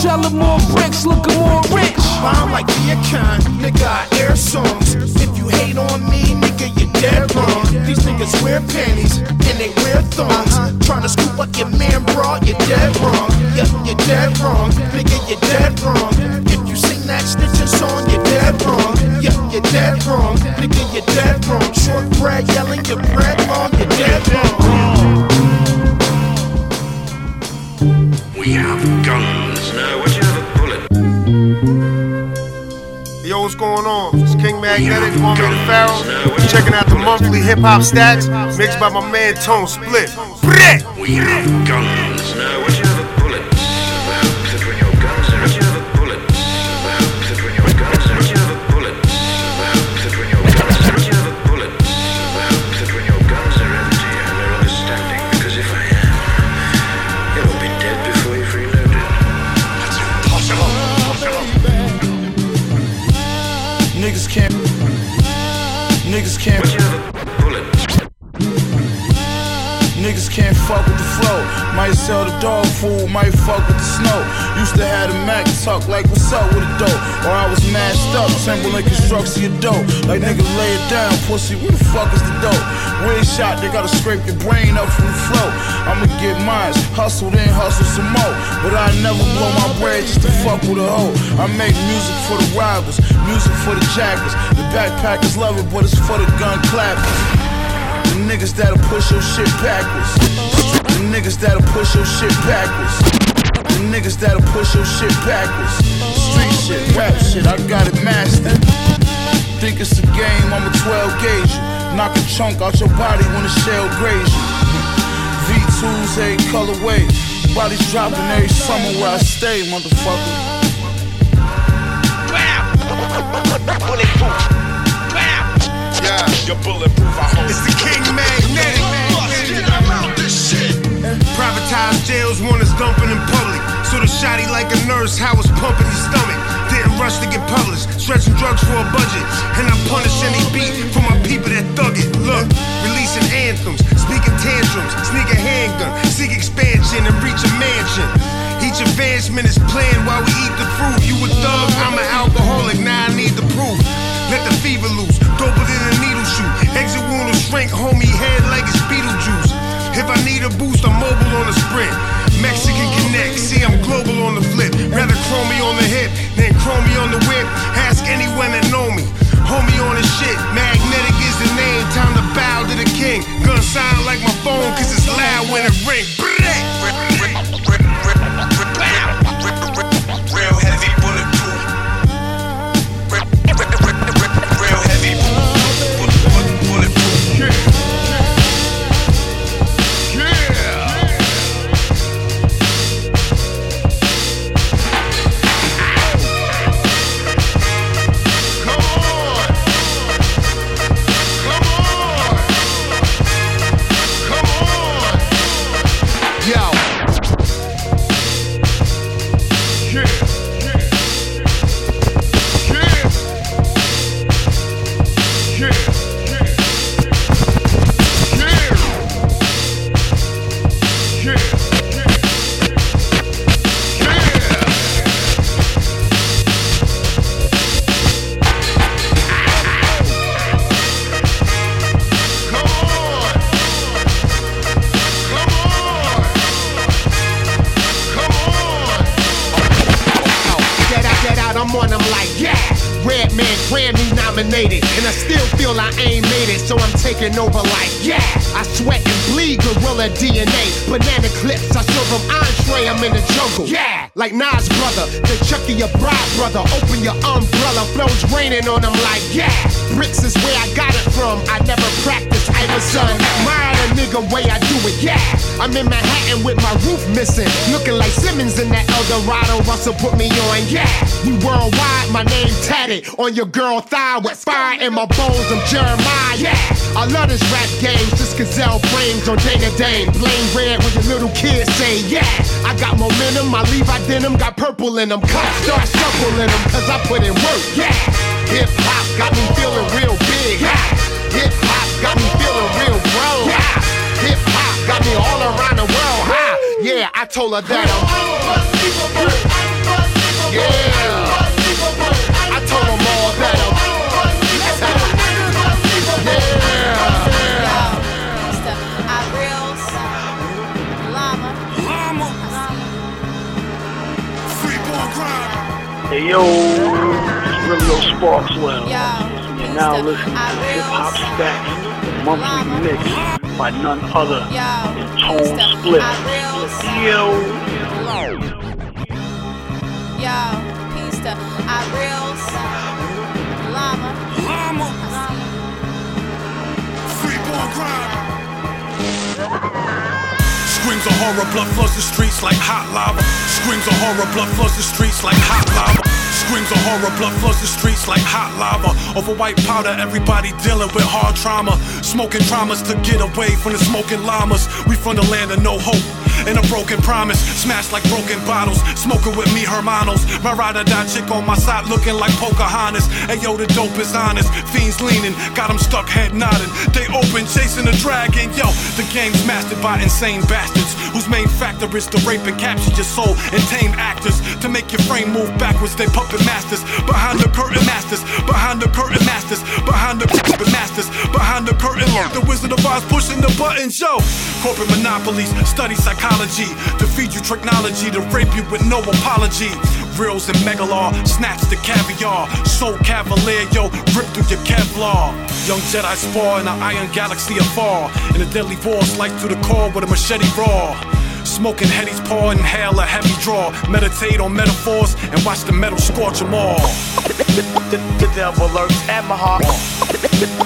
Selling more bricks, looking more rich. I'm like the kind, nigga, I air songs. If you hate on me, nigga, you're dead wrong. These niggas wear panties and they wear thongs. Trying to scoop up your man, bra, you're dead wrong. Yeah, you're dead wrong. Nigga, you're dead wrong. If you sing that snitching song, you're dead wrong. Yeah, you're dead wrong. Nigga, you're dead wrong. Short bread yelling your bread long, you're dead wrong. We have guns. No, would you have a bullet? Yo, what's going on? It's King Magnetic, Homie the Pharaoh. Checking out the monthly hip hop Stacks mixed by my man Tone Spliff. We have guns. Fuck with the flow. Might sell the dog food, might fuck with the snow. Used to have the Mac talk like what's up with the dope. Or I was mashed up, Timberland construction your dope. Like niggas lay it down, pussy, where the fuck is the dope? Wing shot, they gotta scrape your brain up from the flow. I'ma get mines, hustle then hustle some more. But I never blow my bread just to fuck with a hoe. I make music for the robbers, music for the jackers. The backpackers love it, but it's for the gun clappers. The niggas that'll push your shit backwards. The niggas that'll push your shit backwards. The niggas that'll push your shit backwards. Street shit, rap shit, I got it mastered. Think it's a game, I'm a 12 gauge. you. Knock a chunk out your body when the shell graze you. V2s, a colorway. Bodies dropping every summer where I stay, motherfucker. Yeah, you're bulletproof, I hope. It's the King Magnetic. Privatized jails want us dumping in public. So the shotty like a nurse, how it's pumping his stomach. Didn't rush to get published, stretching drugs for a budget. And I punish any beat for my people that thug it. Look, releasing anthems, speaking tantrums, sneak a handgun, seek expansion and reach a mansion. Each advancement is planned while we Ask anyone that know me. Homie on the shit, magnetic is the name. Time to bow to the king. Gun sound like my phone, cause it's loud when it ring. Raining on them like, yeah. Bricks is where I got it from. I never practiced, I was son. Admire the nigga way I do it, yeah. I'm in Manhattan with my roof missing, looking like Simmons in that El Eldorado. Russell put me on, yeah. We worldwide, my name tatted on your girl thigh with fire in my bones. I'm Jeremiah, yeah. I love this rap game, just gazelle frames on Dana Dane. Blame red when your little kids say, yeah. I got momentum, my Levi denim got purple in them. Cops start circling them, cause I put in work, yeah. Hip hop got me feeling real big. Hip hop got me feeling real grown. Hip hop got me all around the world, huh? Yeah, I told her that I'm. Yeah. I told them all that I'm. Hey yo, it's Remio Sparkswell. You're now listening to Hip Hop Stacks, the monthly mix by none other than Tone Spliff. Yo. Yo, peace to I reals. Llama. Llama. Freeborn crime. Screams of horror, blood floods the streets like hot lava. Screams of horror, blood floods the streets like hot lava. Screams of horror, blood floods the streets like hot lava. Over white powder, everybody dealing with hard trauma. Smoking traumas to get away from the smoking llamas. We from the land of no hope. And a broken promise, smashed like broken bottles. Smoking with me, hermanos. My ride or die chick on my side looking like Pocahontas. Hey yo, the dope is honest. Fiends leaning, got 'em stuck, head nodding. They open, chasing the dragon. Yo, the game's mastered by insane bastards. Whose main factor is to rape and capture your soul and tame actors. To make your frame move backwards, they puppet masters. Behind the curtain masters, behind the curtain masters, behind the curtain masters, behind the curtain. The Wizard of Oz pushing the buttons, yo. Corporate monopolies, study psychology. To feed you technology, to rape you with no apology. Reels and megalar, snatch the caviar. so cavalier, yo, rip through your Kevlar. Young Jedi spar in an iron galaxy afar. In a deadly force, light to the core with a machete raw. Smoking headies paw, inhale a heavy draw. Meditate on metaphors and watch the metal scorch them all. The, devil lurks at my heart.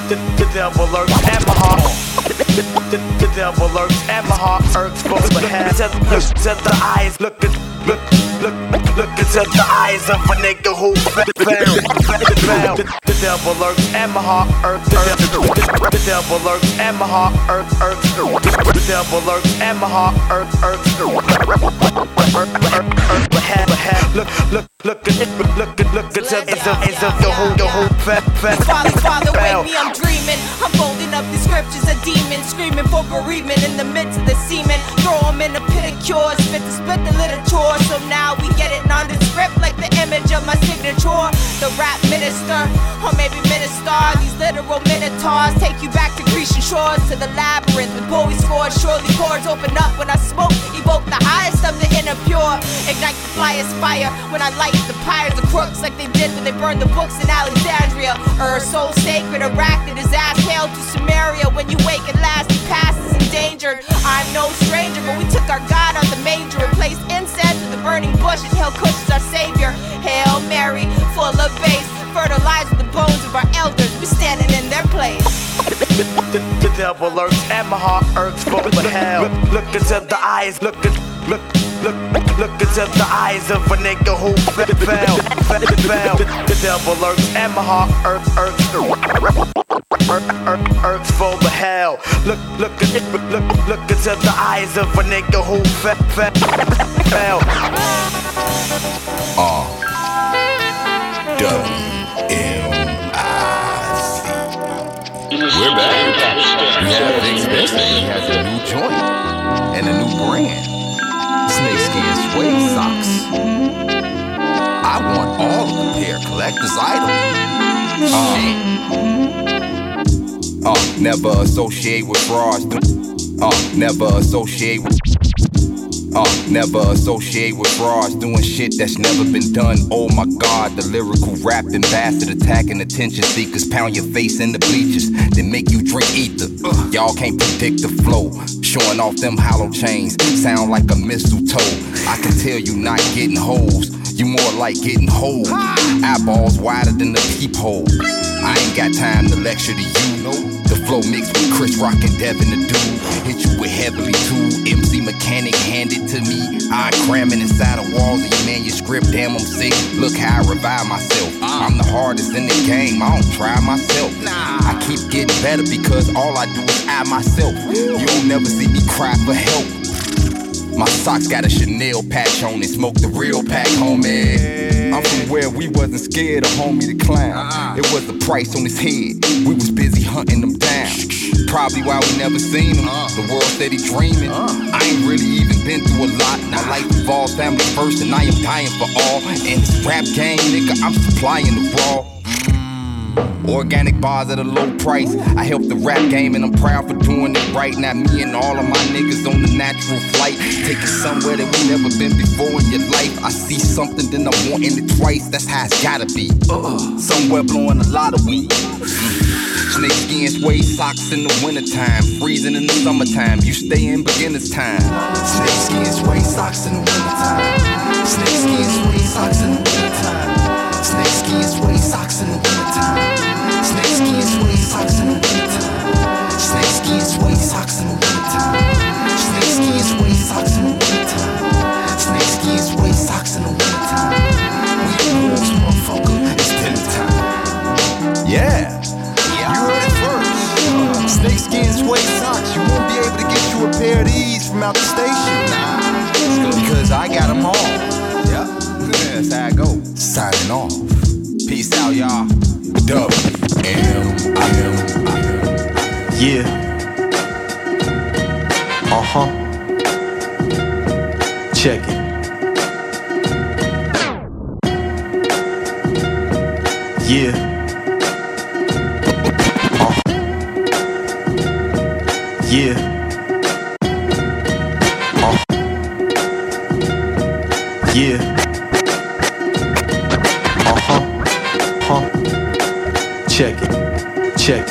The devil lurks at my heart. The, the, the devil lurks at my heart. Earth's full of hell. Look to the eyes, look at, look, look, look into the eyes of a nigga who fell. The, the devil lurks at my heart. Earth. The, the devil lurks at my heart. Earth. The devil lurks at my heart. Earth. Look, look, look at, look at, look at the eyes of the whole, the fat, fat. Father, Father, wake me, I'm dreaming. I'm folding up the scriptures, a demon screaming for bereavement in the midst of the semen. Throw 'em in a pit of cures, spit the spit the literature. So now we get it nondescript like the image of my signature. The rap minister, or maybe minister. These literal minotaurs take you back to Grecian shores to the labyrinth with Bowie scores. Surely chords open up when I smoke, evoke the highest of the inner pure. Ignite the flyest fire when I light the pyres of crooks like they did when they burned the books in Alexandria. Earth so sacred, arachnid is ass hail to Sumeria. When you wake at last, the past is endangered. I'm no stranger, but we took our God on the manger and placed incense in the burning bush and Hail Kush is our savior. Hail Mary, full of bass, fertilize the bones of our elders. We're standing in their place. The, devil lurks and my heart irks full of hell. Look, look into the eyes, look at, look, look, look into the eyes of a nigga who fell, fell, fell. The, devil lurks and my heart irks, irks, irks, irks, irks full of hell. Look, look, look, look, look into the eyes of a nigga who fell, fell, fell. R W M I C. We're back. We have Vic Spencer. He has a new joint and a new brand. Snakeskin suede socks. I want all of the pair collector's item. Uh, uh, never associate with frauds. Uh, never associate with. Uh, never associate with frauds doing shit that's never been done. Oh my god, the lyrical rap bastard attacking attention seekers. Pound your face in the bleachers, then make you drink ether. Y'all can't predict the flow. Showing off them hollow chains, sound like a mistletoe. I can tell you not getting hoes. You more like getting hoed. Eyeballs wider than the peephole. I ain't got time to lecture to you. The flow mixed with Chris Rock and Devin the dude. Hit you with heavily too. MC mechanic handed to me. I cramming inside the walls of your manuscript. Damn, I'm sick. Look how I revive myself. Ah. I'm the hardest in the game. I don't try myself. Nah. I keep getting better because all I do is I myself. You'll never see me cry for help. My socks got a Chanel patch on it. Smoke the real pack, homie. I'm from where we wasn't scared of homie the clown. It was the price on his head. We was busy hunting them down. Probably why we never seen him. The world steady dreaming. I ain't really even been through a lot. My life involves family first, and I am dying for all. And this rap game, nigga, I'm supplying the raw. Organic bars at a low price. I help the rap game and I'm proud for doing it right. Now me and all of my niggas on the natural flight. Take it somewhere that we never been before in your life. I see something, then I'm wanting it twice. That's how it's gotta be. Uh, somewhere blowing a lot of weed. Snake skin suede socks in the wintertime. Freezing in the summertime. You stay in beginner's time. Snake skin suede socks in the wintertime. Snake skin suede socks in the. Snake skin suede socks in the wintertime. Snake skin suede socks in the wintertime. Snake skin suede socks in the wintertime. Snake skin suede socks in the wintertime. Snake skin suede socks in the wintertime. We the wolves, motherfucker. It's dinner time. Yeah. You heard it first. Snake skin suede socks. You won't be able to get you a pair of these from out the station. Nah. Because I got them all. Signing off. Peace out, y'all. Dub. M. I am. Yeah. Uh huh. Check it. Yeah. Uh. Yeah. Check.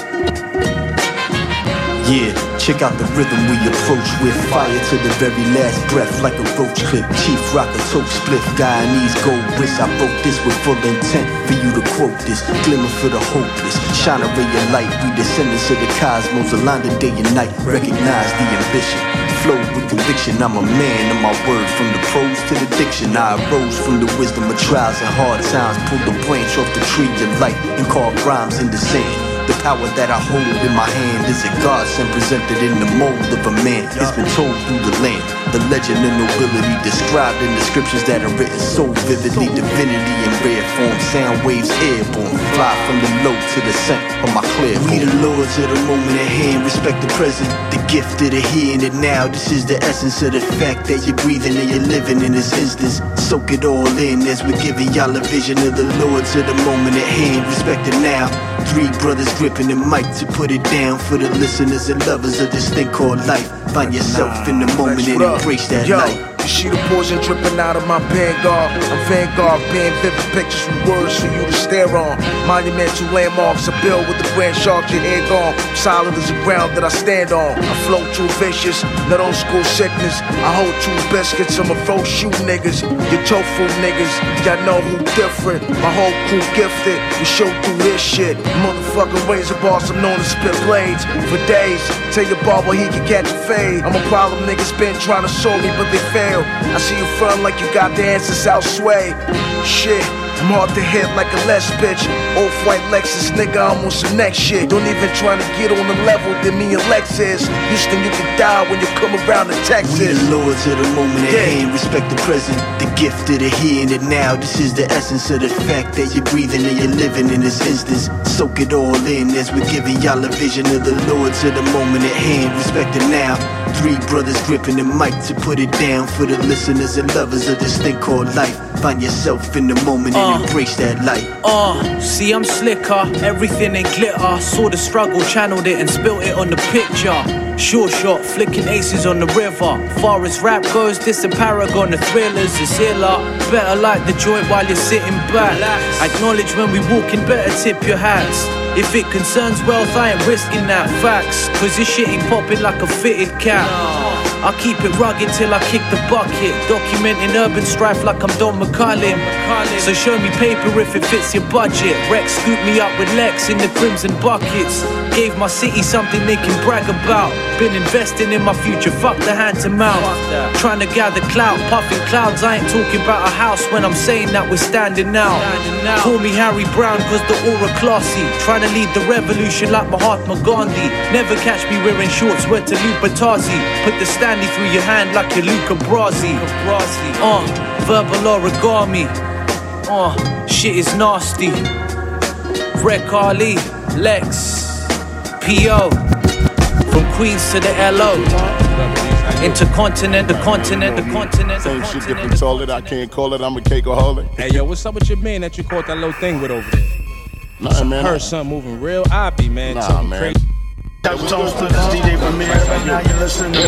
Yeah, check out the rhythm we approach with fire to the very last breath like a roach clip. Chief rocker, toke split, Guyanese gold wrist. I wrote this with full intent for you to quote this. Glimmer for the hopeless, shine a ray of light. We descendants of the cosmos, aligned day and night. Recognize the ambition. Flow with conviction, I'm a man of my word. From the prose to the diction, I arose from the wisdom of trials and hard times. Pulled the branch off the tree of light and carved rhymes in the sand. The power that I hold in my hand is a godsend presented in the mold of a man. It's been told through the land. The legend and nobility described in the scriptures that are written so vividly. Divinity in rare form, sound waves airborne. Fly from the low to the center of my clear. We the lords of the moment at hand. Respect the present, the gift of the here and the now. This is the essence of the fact that you're breathing and you're living in this instance. Soak it all in as we're giving y'all a vision of the lords of the moment at hand. Respect it now. Three brothers gripping the mic to put it down for the listeners and lovers of this thing called life. Find yourself in the moment and embrace that light. You see the poison dripping out of my Vanguard. I'm Vanguard, being vivid pictures with words for you to stare on. Monumental landmarks, a bill with the grand shark, your head gone. Solid as the ground that I stand on. I flow too vicious, not old school sickness. I hold two biscuits, I'm a faux shoe niggas. Your tofu niggas, y'all know who different. My whole crew gifted, we show through this shit. Motherfucking razor boss, I'm known to spit blades for days. Tell your barber he can catch a fade. I'm a problem, niggas been trying to show me, but they fail. I see you front like you got the answers out sway. Shit. I'm hard to hit like a less bitch. Off white Lexus, nigga, I'm on some next shit. Don't even try to get on the level that me and Lex is. Houston, you can die when you come around to Texas. We the lords of the moment at Yeah. hand. Respect the present, the gift of the here and the now. This is the essence of the fact that you're breathing and you're living in this instance. Soak it all in as we're giving y'all a vision of the lords of the moment at hand. Respect it now. Three brothers gripping the mic to put it down for the listeners and lovers of this thing called life. Find yourself in the moment and Uh. embrace that light. Uh, see, I'm slicker, everything ain't glitter. Saw the struggle, channeled it, and spilt it on the picture. Sure shot, flicking aces on the river. Far as rap goes, this a paragon. The thrillers is iller. Better light the joint while you're sitting back. Acknowledge when we walk in, better tip your hats. If it concerns wealth, I ain't risking that. Facts, cause this shit ain't popping like a fitted cap. I keep it rugged till I kick the bucket. Documenting urban strife like I'm Don McCullin. So show me paper if it fits your budget. Rex scooped me up with Lex in the crimson buckets. Gave my city something they can brag about. Been investing in my future, fuck the hand to mouth. Trying to gather clout, puffing clouds. I ain't talking about a house when I'm saying that we're standing out. Call me Harry Brown cause the aura classy. Trying to lead the revolution like Mahatma Gandhi. Never catch me wearing shorts, word to Lupa Tazi. Put the Stanley through your hand like you're Luca Brasi. Uh, verbal origami. Uh, shit is nasty. Rek Ali, Lex, P.O. From Queens to the L.O. Intercontinent, the continent, the continent, the Same shit, continent. different toilet. I can't call it. I'm a cakeaholic. Hey yo, what's up with your man that you caught that little thing with over there? Nothing, man. Heard something moving real oppy, man. Nah, something man. crazy. Tones to this DJ Premier. Right now you're listening to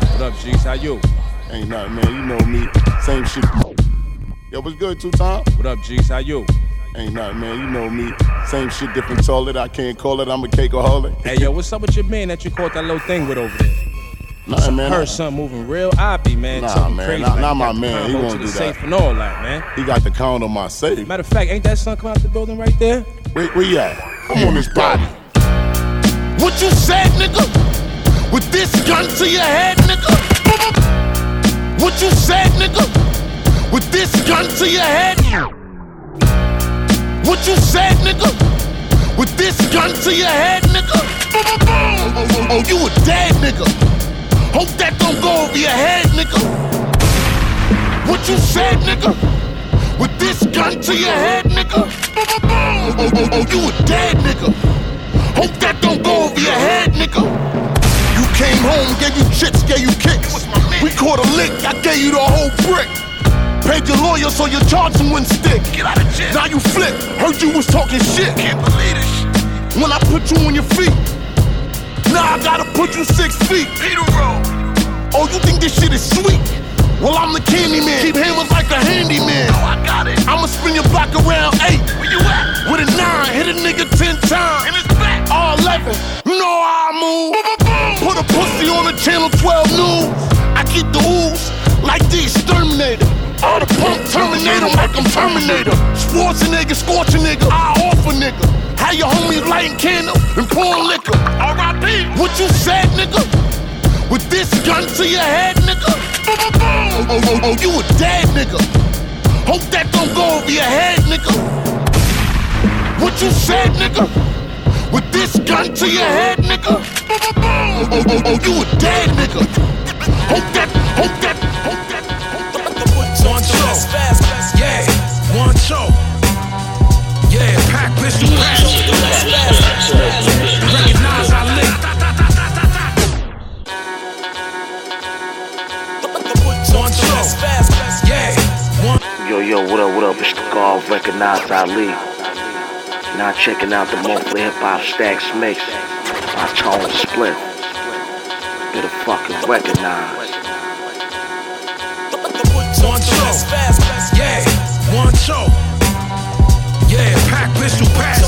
What up, G's? How you? Ain't nothing, man. You know me. Same shit. Yo, what's good, two time? What up, G's? How you? Ain't nothing, man. You know me. Same shit, different toilet. I can't call it. I'm a cakeaholic. Hey yo, what's up with your man that you caught that little thing with over there? Nothing, man. Heard something moving real oppy, man. Nah, something man. crazy. Not, like not my got man. He combo won't to do the that. safe and all that, man. He got the count on my safe. Matter of fact, ain't that son come out the building right there? Where, where you at? I'm on his body. What you said, nigga? With this gun to your head, nigga? What you said, nigga? With this gun to your head? What you said, nigga? With this gun to your head, nigga? Oh, oh, oh, oh, oh you a dead nigga. Hope that don't go over your head, nigga. What you said, nigga? With this gun to your head, nigga? Oh, oh, oh, oh, you a dead nigga. Hope that don't go over your head, nigga. You came home, gave you chips, gave you kicks. We caught a lick, I gave you the whole brick. Paid your lawyer so your charging wouldn't stick. Get out of jail. Now you flip, heard you was talking shit. Can't believe this. When I put you on your feet, now I gotta put you six feet. Peter roll. Oh, you think this shit is sweet? Well, I'm the candy man. Keep hammers like a handyman. Oh, I got it. I'ma spin your block around eight. Where you at? With a nine, hit a nigga ten times. In his back. All eleven. You know how I move. Put a pussy on the channel 12 news. I keep the ooze like the exterminator. All the pump terminator like I'm Terminator. Sports a nigga, scorch a nigga. I off a nigga. How your homies lighting candle and pouring liquor. R.I.P. What you said, nigga? With this gun to your head, nigga? Oh, oh, oh, oh, you a dead nigga. Hope that don't go over your head, nigga. What you said, nigga? With this gun to your head, nigga? Oh, oh, oh, oh, you a dead nigga. Hope that, Yo, what up, what up? It's the Golf Recognize Ali. Now checking out the monthly hip hop stacks mix. My Tone Spliff. Better fucking recognize. One show. Yeah, one show. Yeah, pack pistol patch.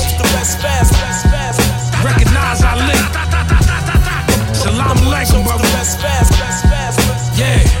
Recognize Ali. Salam alaikum, brother. Yeah.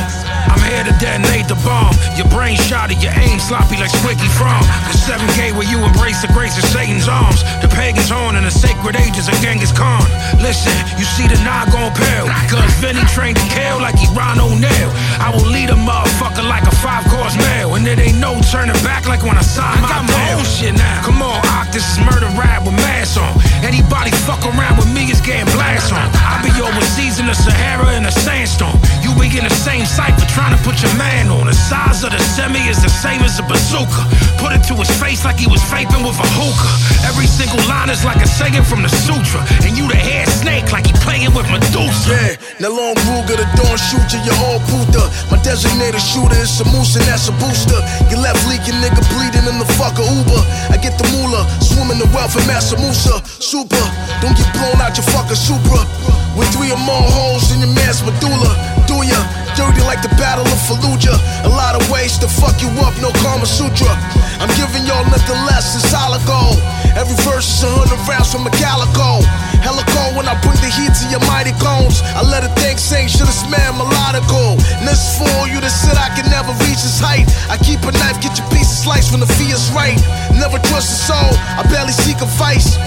I'm here to detonate the bomb. Your brain shot your aim sloppy like Squeaky Fromme. The 7K where you embrace the grace of Satan's arms. The pagan's horn and the sacred ages of Genghis Khan. Listen, you see the knot gon' pale. Cause Vinny trained to kill like he Ron O'Neal. I will lead a motherfucker like a five course meal. And it ain't no turning back like when I signed my my own shit now. Come on, Ock, this is murder rap with mask on. Anybody fuck around with me is getting blast on. I be overseas in the Sahara in a sandstorm. You be in the same cipher trying to put your man on. The size of the semi is the same as a bazooka. Put it to his face like he was vaping with a hookah. Every single line is like a saying from the sutra. And you the hair snake like he playing with Medusa. Yeah, now long Ruger, the dawn shooter, your old puta. My designated shooter is a moose and that's a booster. Your left leaking nigga bleeding in the fucker Uber. I get the moolah, swimming the wealth of Mansa Musa. Super, don't get blown out your fucking Supra. With three or more holes in your man's medulla. Do ya? Dirty like the Battle of Fallujah. A lot of ways to fuck you up, no Kama Sutra. I'm giving y'all nothing less than solid gold. Every verse is a hundred rounds from a calico. Hella cold when I bring the heat to your mighty cones. I let it think sing, should have man melodical. And this fool, you that said I can never reach this height. I keep a knife, get your piece sliced when the fee is right. Never trust a soul, I barely seek a vice.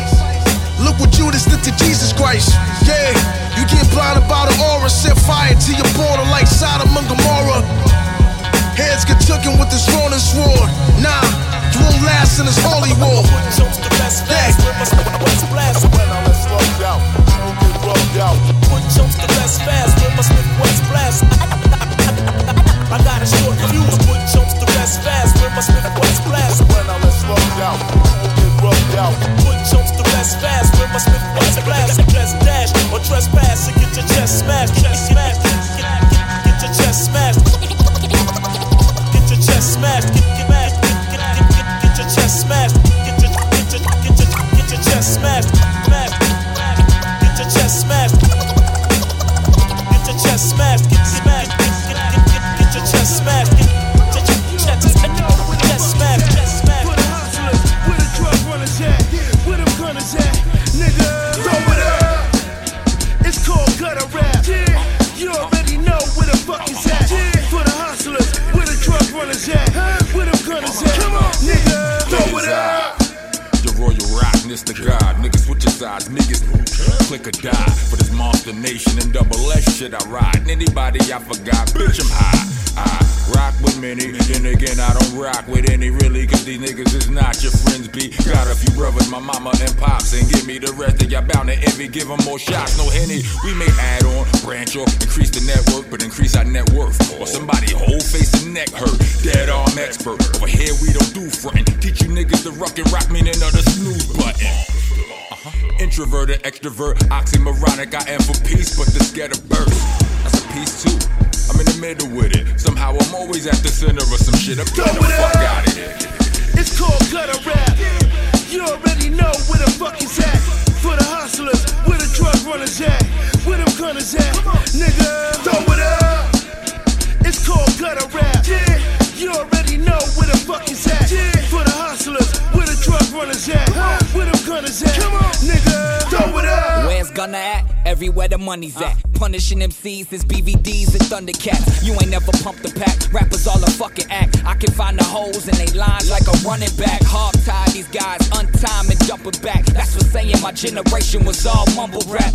Look what Judas did to Jesus Christ. Yeah, you get blinded by the aura, set fire to your border like Sodom and Gomorrah. Heads get taken with this Ronin sword. Nah, you won't last in this holy war. Yeah. I got a short fuse, put chumps rest fast. When my Smith West blast. When I let slugs out, get rubbed out. Put chumps to rest fast. When my Smith West blast. Just dash or trespass and get your. Chest smashed. Extrovert, oxymoronic. I am for money's at. Punishing MCs is BVDs and Thundercats. You ain't never pumped the pack. Rappers all a fucking act. I can find the holes in they lines like a running back. Hard tie these guys, untime and jump it back. That's what saying my generation was all mumble rap.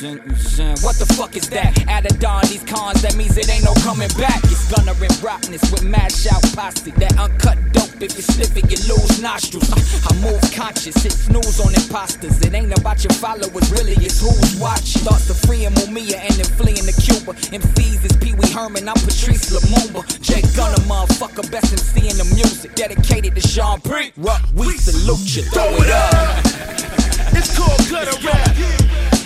What the fuck is that? Out of don these cons, that means it ain't no coming back. It's gunner and rottenness with mad shout posse. That uncut grip. If you slip it, you lose nostrils. I move conscious, hit snooze on imposters. It ain't about your followers, really, it's who's watching. Thoughts of freeing Mumia and then fleeing to Cuba. MCs is Pee Wee Herman, I'm Patrice Lumumba. Jay Gunner, motherfucker, best MC in the music. Dedicated to Sean Bree. Rock, we salute you, throw it up. it's called gutter rap.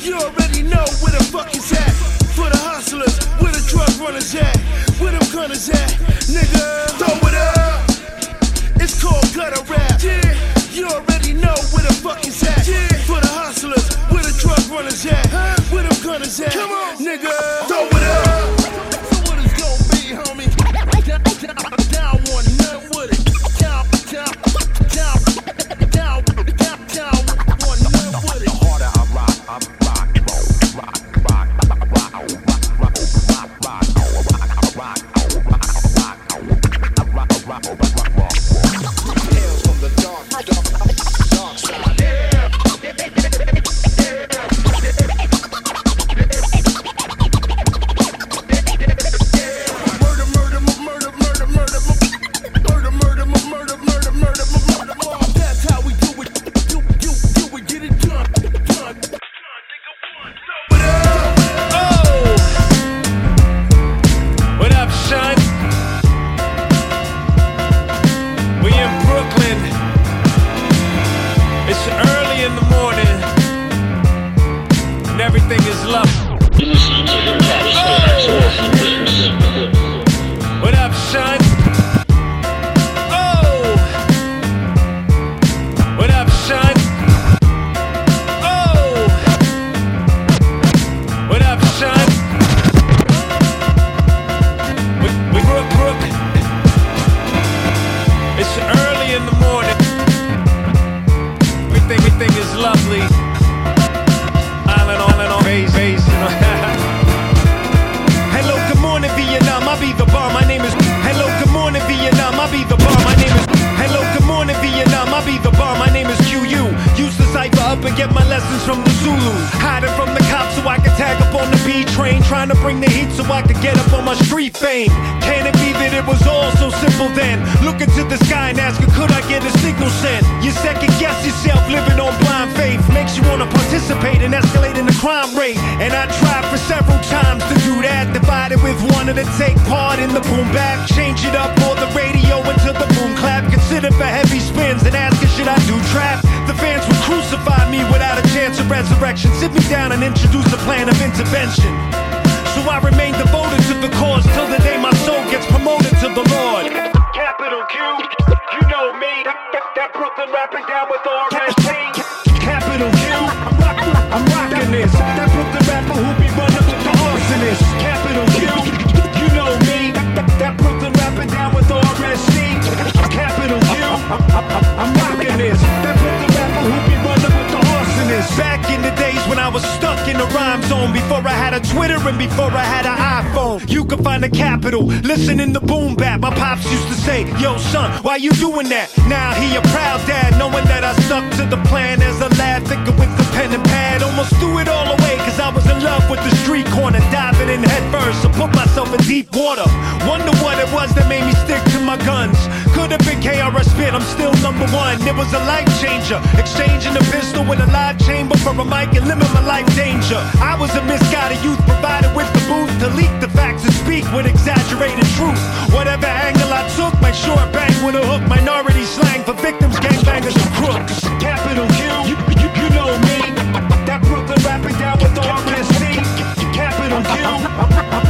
You already know where the fuck is at. For the hustlers, where the drug runners at, where them gunners at, nigga. Throw it up call gutter rap. Yeah, you already know where the fuck is at. Yeah, for the hustlers, where the drug runners at. Huh? Where the gunners at. Come on, nigga, throw it up. So what is it's gonna be, homie? could have been KRS Fit, I'm still number one. It was a life changer. Exchanging a pistol with a live chamber for a mic and limit my life danger. I was a misguided youth provided with the booth to leak the facts and speak with exaggerated truth. Whatever angle I took, my short bang with a hook. Minority slang for victims, gangbangers, and crooks. Capital Q, you, you, you know me. That Brooklyn rapping down with the RNC. Capital Q.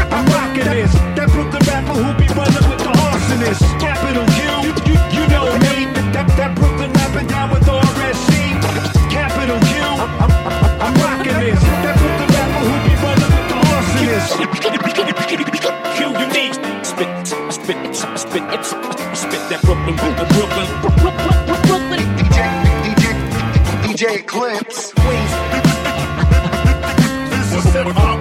Brooklyn, Brooklyn, Brooklyn, Brooklyn, Brooklyn. DJ, DJ, DJ Eclipse. Queens. this is hip hop.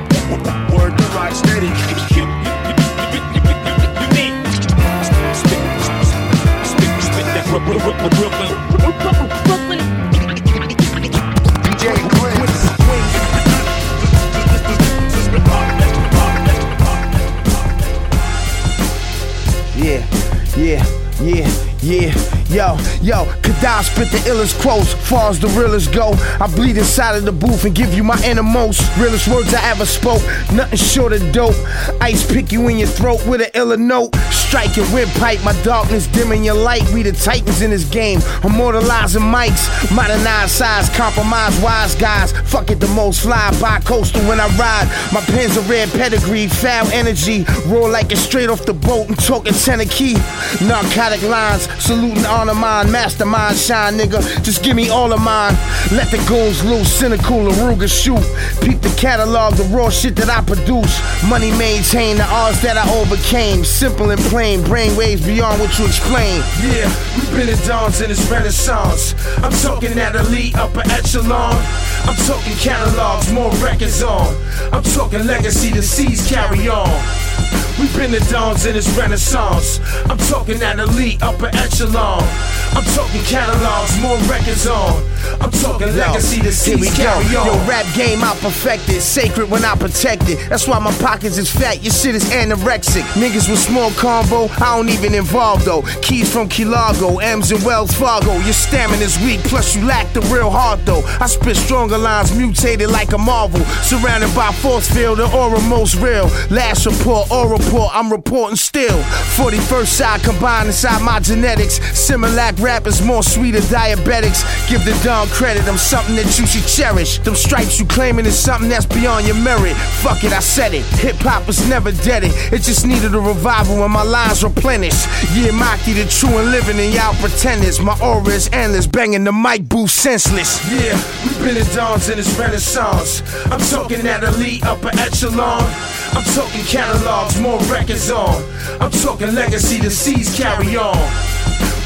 Word to ride steady. Unique. Spit, spit, spit, spit Brooklyn, Brooklyn, Brooklyn. Yeah, yeah. Yo, yo, Kadai spit the illest quotes. Far as the realest go, I bleed inside of the booth and give you my innermost. Realest words I ever spoke. Nothing short of dope. Ice pick you in your throat with an iller note. Strike your windpipe, my darkness dimming your light. We the titans in this game, immortalizing mics. Modernized size, compromise wise guys. Fuck it, the most fly by coastal when I ride. My pen's a red pedigree, foul energy. Roll like it's straight off the boat and talking Tennessee. Narcotic lines, saluting honor mine, mastermind shine, nigga. Just give me all of mine. Let the goons loose, cynical Aruga shoot. Peep the catalog, the raw shit that I produce. Money maintain the odds that I overcame. Simple and plain, brainwaves beyond what you explain. Yeah, we've been in dawns in this renaissance. I'm talking that elite upper echelon. I'm talking catalogs, more records on. I'm talking legacy the seas carry on. We've been the dawns in this renaissance. I'm talking that elite upper echelon. I'm talking catalogs, more records on. I'm talking legacy the Here we seas go. carry on. Yo, rap game I perfected. Sacred when I protect it. That's why my pockets is fat. Your shit is anorexic. Niggas with small combo, I don't even involve though. Keys from Key Largo, M's and Wells Fargo. Your stamina's weak, plus you lack the real heart though. I spit stronger lines, mutated like a marvel. Surrounded by force field, the aura most real. Last report, or report, I'm reporting still. 41st side combined inside my genetics. Similac rappers, more sweeter diabetics. Give the Don credit, I'm something that you should cherish. Them stripes you claiming is something that's beyond your merit. Fuck it, I said it. Hip hop was never dead. It It just needed a revival when my lines replenished. Yeah, Maki the true and living, and y'all pretenders. My aura is endless, banging the mic booth senseless. Yeah, we've been in dawns in this renaissance. I'm talking that elite upper echelon. I'm talking catalogs, more records on. I'm talking legacy the seas carry on.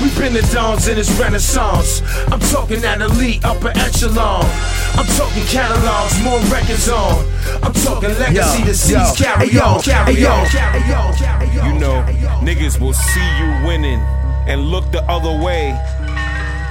We've been the dawns in this renaissance. I'm talking that elite upper echelon. I'm talking catalogs, more records on. I'm talking legacy the seas carry on. Carry on. Carry on. Carry on. You know, niggas will see you winning and look the other way.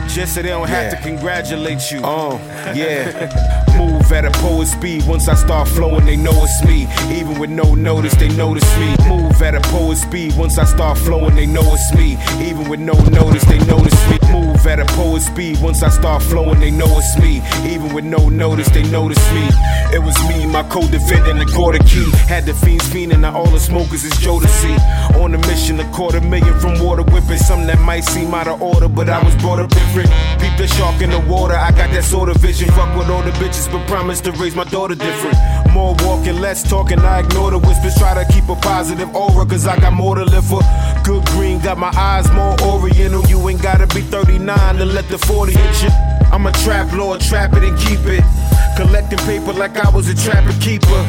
Just so they don't have to congratulate you. Oh, yeah. Move at a poet speed. Once I start flowing, they know it's me. Even with no notice, they notice me. Move at a poet speed. Once I start flowing, they know it's me. Even with no notice, they notice me. Move at a poet speed. Once I start flowing, they know it's me. Even with no notice, they notice me. It was me, my co-defendant, the quarter key. Had the fiends fiending, now all the smokers is Jodeci. On a mission, a quarter million from water whipping. Something that might seem out of order, but I was brought up different. Peep the shark in the water, I got that sort of vision. Fuck with all the bitches, but promise to raise my daughter different. More walking, less talking, I ignore the whispers. Try to keep a positive aura, cause I got more to live for. Good green, got my eyes more oriental. You ain't gotta be 39 to let the 40 hit you. I'm a trap lord, trap it and keep it. Collecting paper like I was a trapper keeper.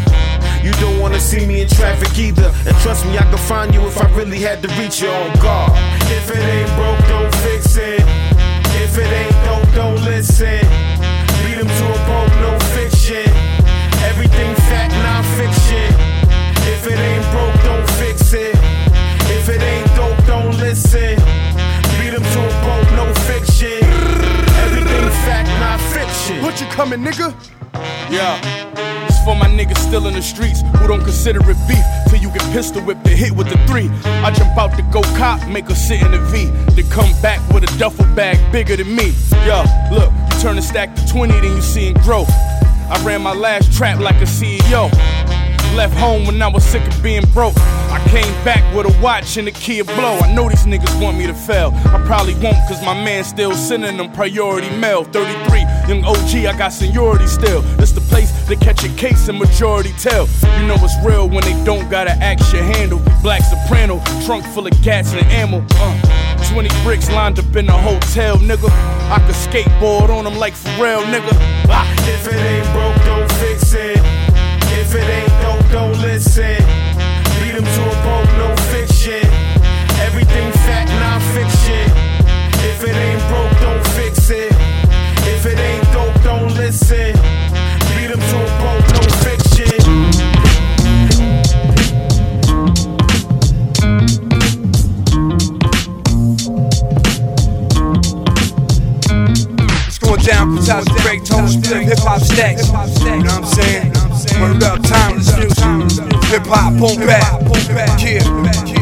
You don't wanna see me in traffic either. And trust me, I could find you if I really had to reach you on guard. If it ain't broke, don't fix it. If it ain't dope, don't listen. Beat 'em to a pulp, no fiction. Everything fact, non fiction. If it ain't broke, don't fix it. If it ain't coming, nigga? Yeah. It's for my niggas still in the streets who don't consider it beef till you get pistol whipped and hit with the three. I jump out to go cop, make her sit in the V. Then come back with a duffel bag bigger than me. Yeah, look, you turn a stack to 20, then you seeing growth. I ran my last trap like a CEO. Left home when I was sick of being broke. I came back with a watch and a Kia blow. I know these niggas want me to fail. I probably won't, cause my man still sending them priority mail. 33, young OG, I got seniority still. It's the place to catch a case and majority tell. You know it's real when they don't gotta axe your handle. Black soprano, trunk full of gas and ammo. Uh, 20 bricks lined up in a hotel, nigga. I could skateboard on them like Pharrell, nigga. Ah. If it ain't broke, don't fix it. If it ain't listen. Beat 'em to a pulp, no fiction. Everything fact, non fiction. If it ain't broke, don't fix it. If it ain't dope, don't listen. Beat 'em to a pulp, no fiction. Down to break Tone Spliff hip hop stacks. You know what I'm saying? Word up, timeless music. Hip hop, boom back. Yeah.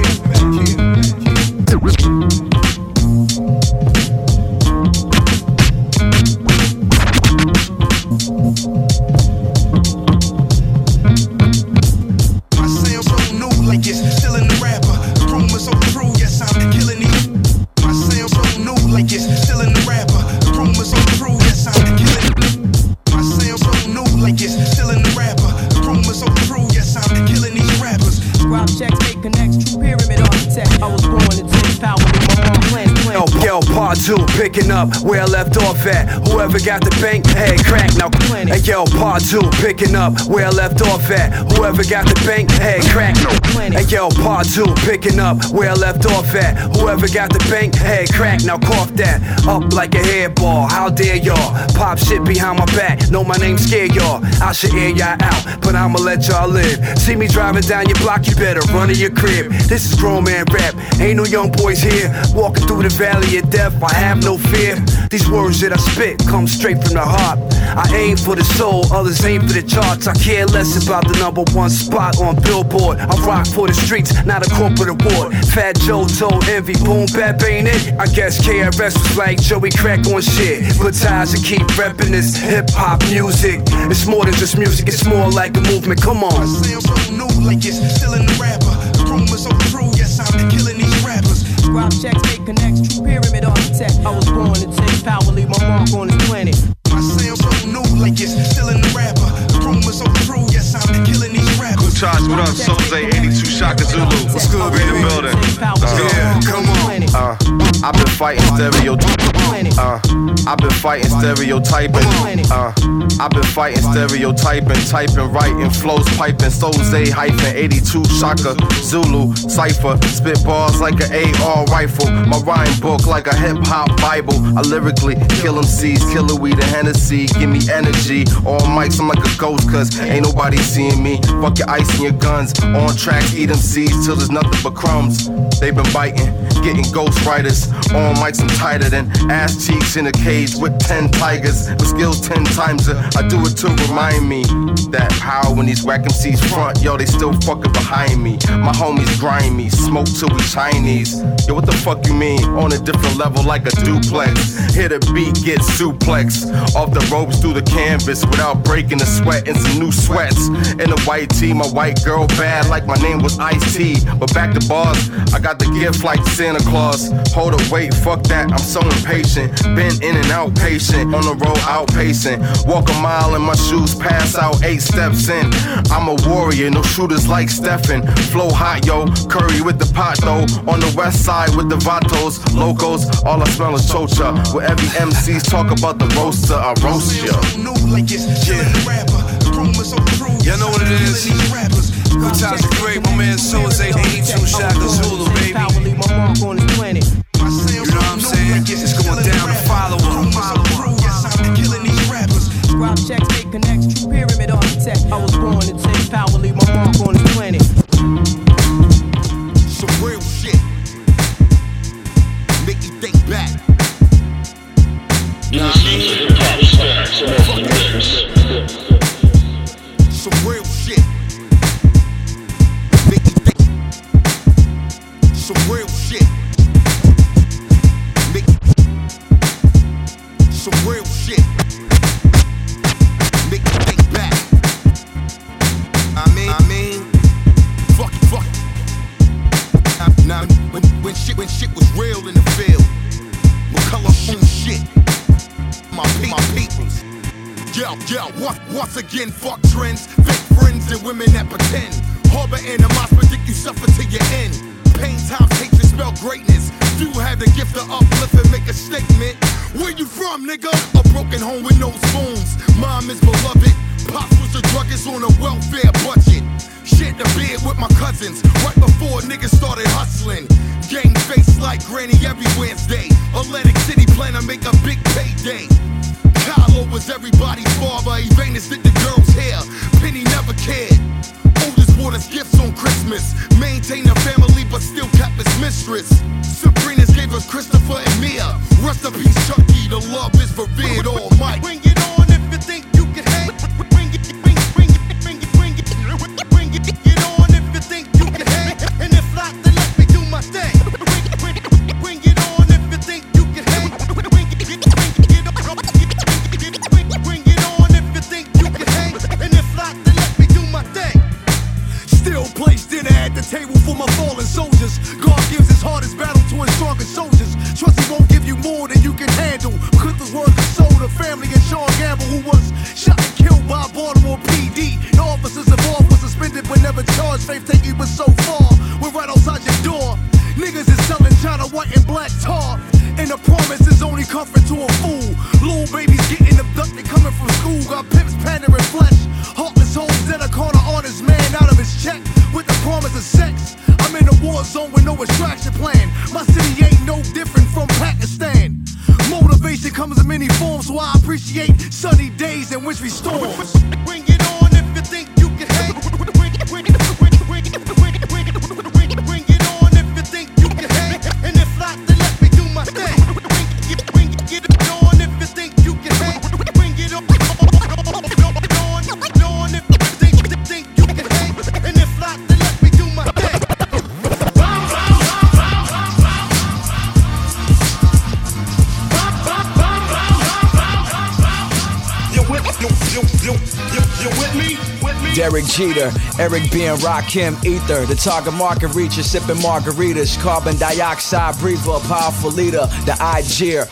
Picking up where I left off at. Whoever got the bank, head crack now. Hey yo, part two, picking up where I left off at. Whoever got the bank, head crack now. Hey yo, part two, picking up where I left off at. Whoever got the bank, head crack now. Cough that up like a hairball. How dare y'all pop shit behind my back? Know my name scare y'all. I should air y'all out, but I'ma let y'all live. See me driving down your block, you better run to your crib. This is grown man rap. Ain't no young boys here walking through the valley of death. I have no fear. These words that I spit come straight from the heart. I aim for the soul, others aim for the charts. I care less about the number one spot on Billboard. I rock for the streets, not a corporate award. Fat Joe told Envy, boom, bap, ain't it? I guess KRS was like Joey Crack on shit. But ties to keep reppin' this hip hop music. It's more than just music, it's more like a movement. Come on. Sound so new, like it's still in the rapper. Rumors so true, yes, I'm killing these rappers. Scribe checks, make connects, true pyramid architect. I was born to take power, leave my mark on this planet. My sound so new, like it's still in the rapper. Rumors so true, yes, I'm killing these rappers. Charge, what up? Soze 82 Shaka Zulu. What's good, we in the building. Uh, Yeah, come on. Uh, I've been fighting stereotyping. Uh, I've been fighting stereotyping. Uh, I've been fighting stereotyping, typing, writing, flows, piping, Soze hyphen 82 Shaka Zulu cipher, spit bars like an AR rifle. My rhyme book like a hip hop Bible. I lyrically kill them seeds, killer weed and Hennessy. Give me energy. On mics, I'm like a ghost, cause ain't nobody seeing me. Fuck your ice and your guns. On tracks, eat them seeds till there's nothing but crumbs. They've been biting, getting ghost writers. On mics, I'm tighter than ass cheeks in a cage with 10 tigers. With skills 10 times. uh, I do it to remind me that power when these whack MCs front, yo, they still fucking behind me. My homies grimy, smoke till we Chinese. Yo, what the fuck you mean? On a different level like a duplex. Hit a beat, get suplex. Off the ropes through the canvas without breaking the sweat in some new sweats. In a white tee, my white girl bad like my name was Ice T. But back to bars, I got the gift like Santa Claus. Hold up, wait, fuck that, I'm so impatient. Been in and out patient, on the road outpacing. Walk a mile in my shoes, pass out eight steps in. I'm a warrior, no shooters like Stephen. Flow hot, yo, curry with the pot though. On the west side with the vatos, locos, all I smell is chocha. Where every MCs talk about the roaster, I roast ya. New, like it's still in the rapper. Rumors so true, Y'all know what it is. killing these rappers. Good times are great, my man Soze 82 Shaka Zulu, baby. Power, leave my mark on this planet. You know what I'm saying? It's going down to follow up. Scribe checks, make connects, true pyramid architect. I was born to take power, leave my mark on this planet. Once fuck trends, fake friends and women that pretend. Harbor animosity, predict you suffer to your end. Pain times hate to spell greatness. You have the gift of uplift and make a statement. Where you from, nigga? A broken home with no spoons. Mom is beloved. Pops was a druggist on a welfare budget. Shared the bed with my cousins right before niggas started hustling. Gang face like granny every Wednesday. Atlantic City plan to make a big payday. Was everybody's father. Evanus did the girl's hair. Penny never cared. Oldest bought us gifts on Christmas. Maintained a family, but still kept his mistress. Sabrina's gave us Christopher and Mia. Rest in peace, Chucky. The love is revered all might. Promise comfort to a fool. Little babies getting abducted coming from school. Got pimps pandering flesh. Heartless hoes that a corner honest man out of his check with the promise of sex. I'm in a war zone with no extraction plan. My city ain't no different from Pakistan. Motivation comes in many forms, so I appreciate sunny days and wintry storms. Derek Jeter, Eric B. and Rakim Ether. The target market reacher, sipping margaritas. Carbon dioxide breather, a powerful leader. The I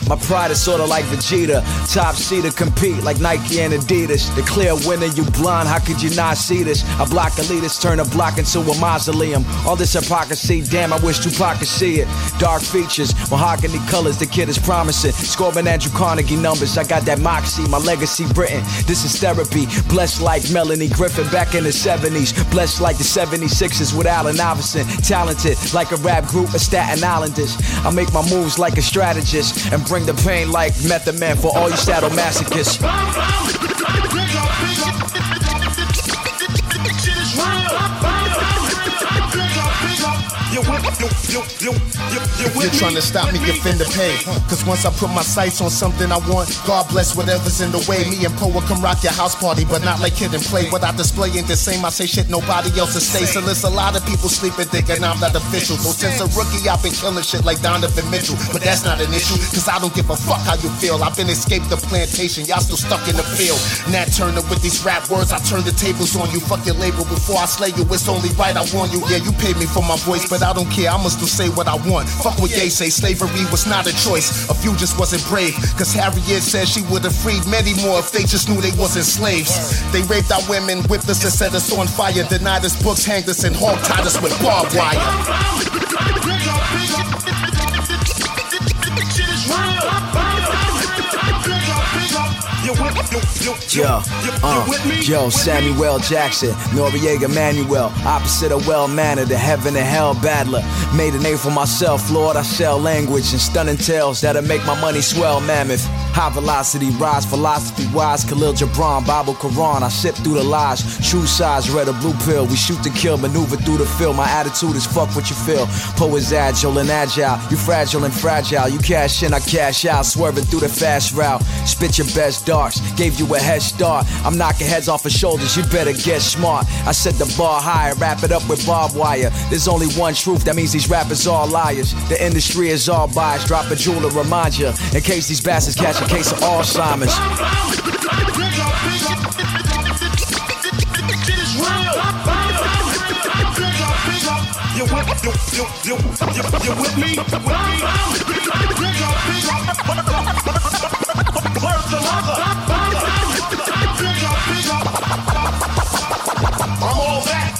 my pride is sorta like Vegeta. Top seed to compete like Nike and Adidas. The clear winner, you blind, how could you not see this? I block elitists, turn a block into a mausoleum. All this hypocrisy, damn, I wish Tupac could see it. Dark features, mahogany colors, the kid is promising. Scoring Andrew Carnegie numbers, I got that moxie, my legacy Britain. This is therapy, blessed like Melanie Griffith back in the 70s. Blessed like the 76ers with Allen Iverson. Talented like a rap group of Staten Islanders. I make my moves like a strategist and bring the pain like Method Man for all you sadomasochists. You with, you, you, you, you, you with You're trying to stop me, defend the pay. Cause once I put my sights on something I want, God bless whatever's in the way. Me and Poa can rock your house party, but not like kid and play. What I display ain't the same. I say shit nobody else will say. So there's a lot of people sleeping thinking I'm not official. So since a rookie, I've been killing shit like Donovan Mitchell. But that's not an issue, cause I don't give a fuck how you feel. I've been escaped the plantation, y'all still stuck in the field. Nat Turner with these rap words, I turn the tables on you. Fuck your label before I slay you. It's only right I warn you. Yeah, you paid me for my voice, but I don't care. I'ma still say what I want. Fuck what they say. Slavery was not a choice. A few just wasn't brave. Cause Harriet said she would have freed many more if they just knew they wasn't slaves. They raped our women, whipped us and set us on fire. Denied us books, hanged us and hog tied us with barbed wire. You Yo, uh, yo, Samuel Jackson, Noriega Manuel, opposite of well mannered, the heaven and hell battler. Made a name for myself, Lord. I sell language and stunning tales that'll make my money swell, mammoth. High velocity, rise, philosophy wise, Khalil Gibran, Bible, Quran. I sip through the lies, true size, red or blue pill. We shoot to kill, maneuver through the field. My attitude is fuck what you feel. Poe is agile and agile, you fragile and fragile. You cash in, I cash out, swerving through the fast route. Spit your best darts, gave you a head start. I'm knocking heads off of shoulders, you better get smart. I set the bar higher, wrap it up with barbed wire. There's only one truth, that means these rappers are liars. The industry is all biased, drop a jewel to remind you. In case these bastards catch a case of Alzheimer's. You, you, you, you, you with me? With me? I'm all that.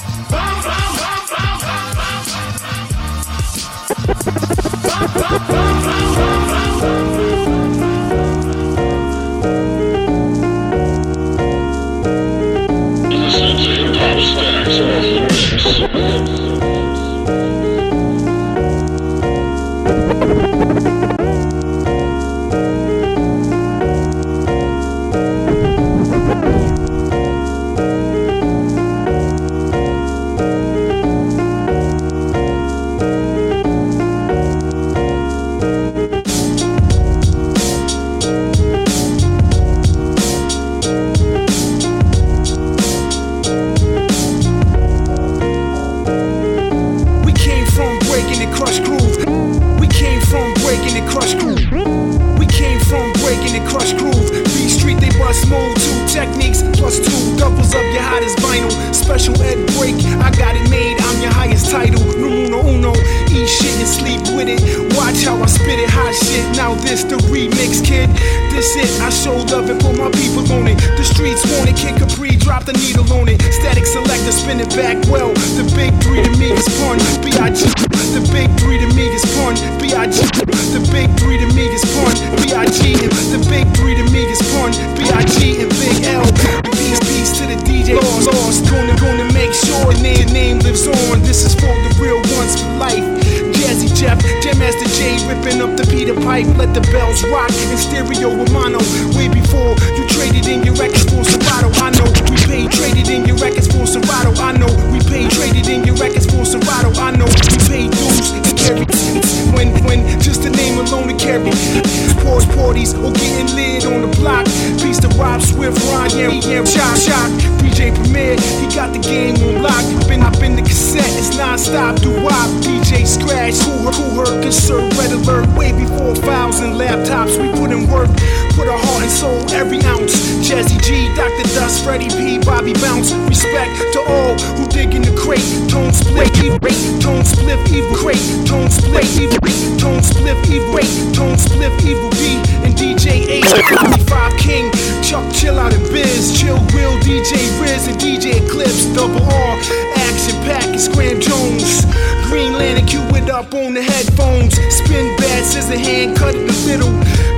Scissor hand, cut the middle.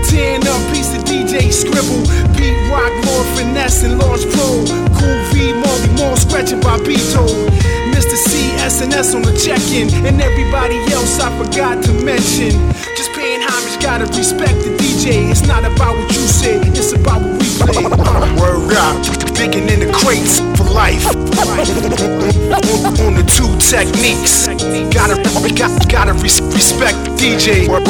Tearing up piece of DJ Scribble. Pete Rock, Lord Finesse, and Large Pro. Cool V, Marley Marl, scratching by Beto. Mr. C, SNS on the check-in. And everybody else I forgot to mention. Just paying homage, gotta respect the DJ. It's not about what you say, it's about what we play. Word up, digging in the crates for life. on, the two techniques. Gotta, got, gotta res- respect DJ. Word,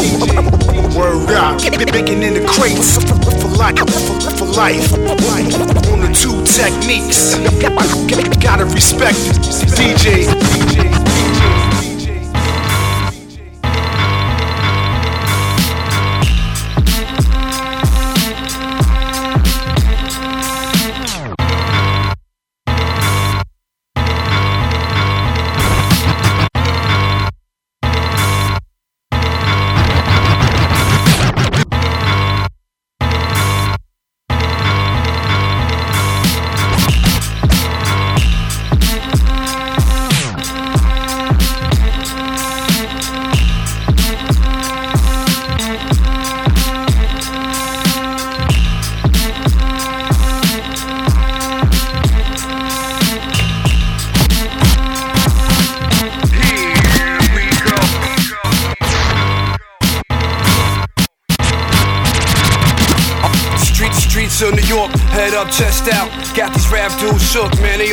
word up, digging in the crates for life. For, for life. On the two techniques. Gotta respect DJ. DJ.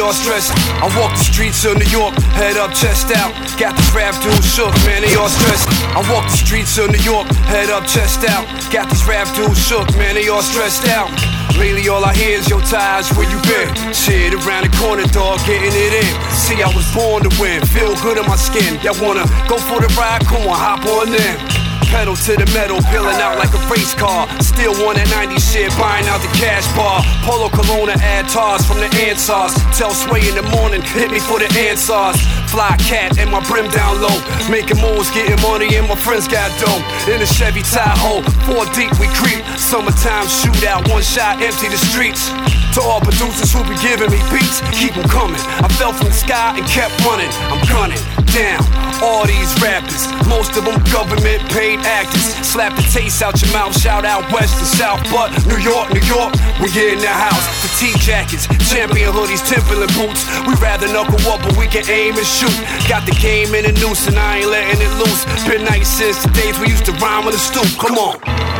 All stressed. I walk the streets of New York, head up, chest out. Got these rap dudes shook, man, they all stressed. I walk the streets of New York, head up, chest out. Got these rap dudes shook, man, they all stressed out. Lately, all I hear is your ties, where you been? Shit around the corner, dog, getting it in. See, I was born to win, feel good in my skin. Y'all wanna go for the ride? Come on, hop on in. Pedal to the metal, peeling out like a race car. Still one at 90 shit, buying out the cash bar. Polo Corona ad tars from the Ansars. Tell Sway in the morning, hit me for the Ansars. Fly cat and my brim down low. Making moves, getting money, and my friends got dough. In a Chevy Tahoe, four deep we creep. Summertime shootout, one shot, empty the streets. To all producers who be giving me beats, keep 'em coming. I fell from the sky and kept running. I'm gunning down all these rappers. Most of them government paid actors. Slap the taste out your mouth, shout out west and south. But New York, New York, we get in the house. Fatigue jackets, champion hoodies, Timberland boots. We rather knuckle up, but we can aim and shoot. Got the game in a noose and I ain't letting it loose. Been nice since the days we used to rhyme on the stoop. Come on.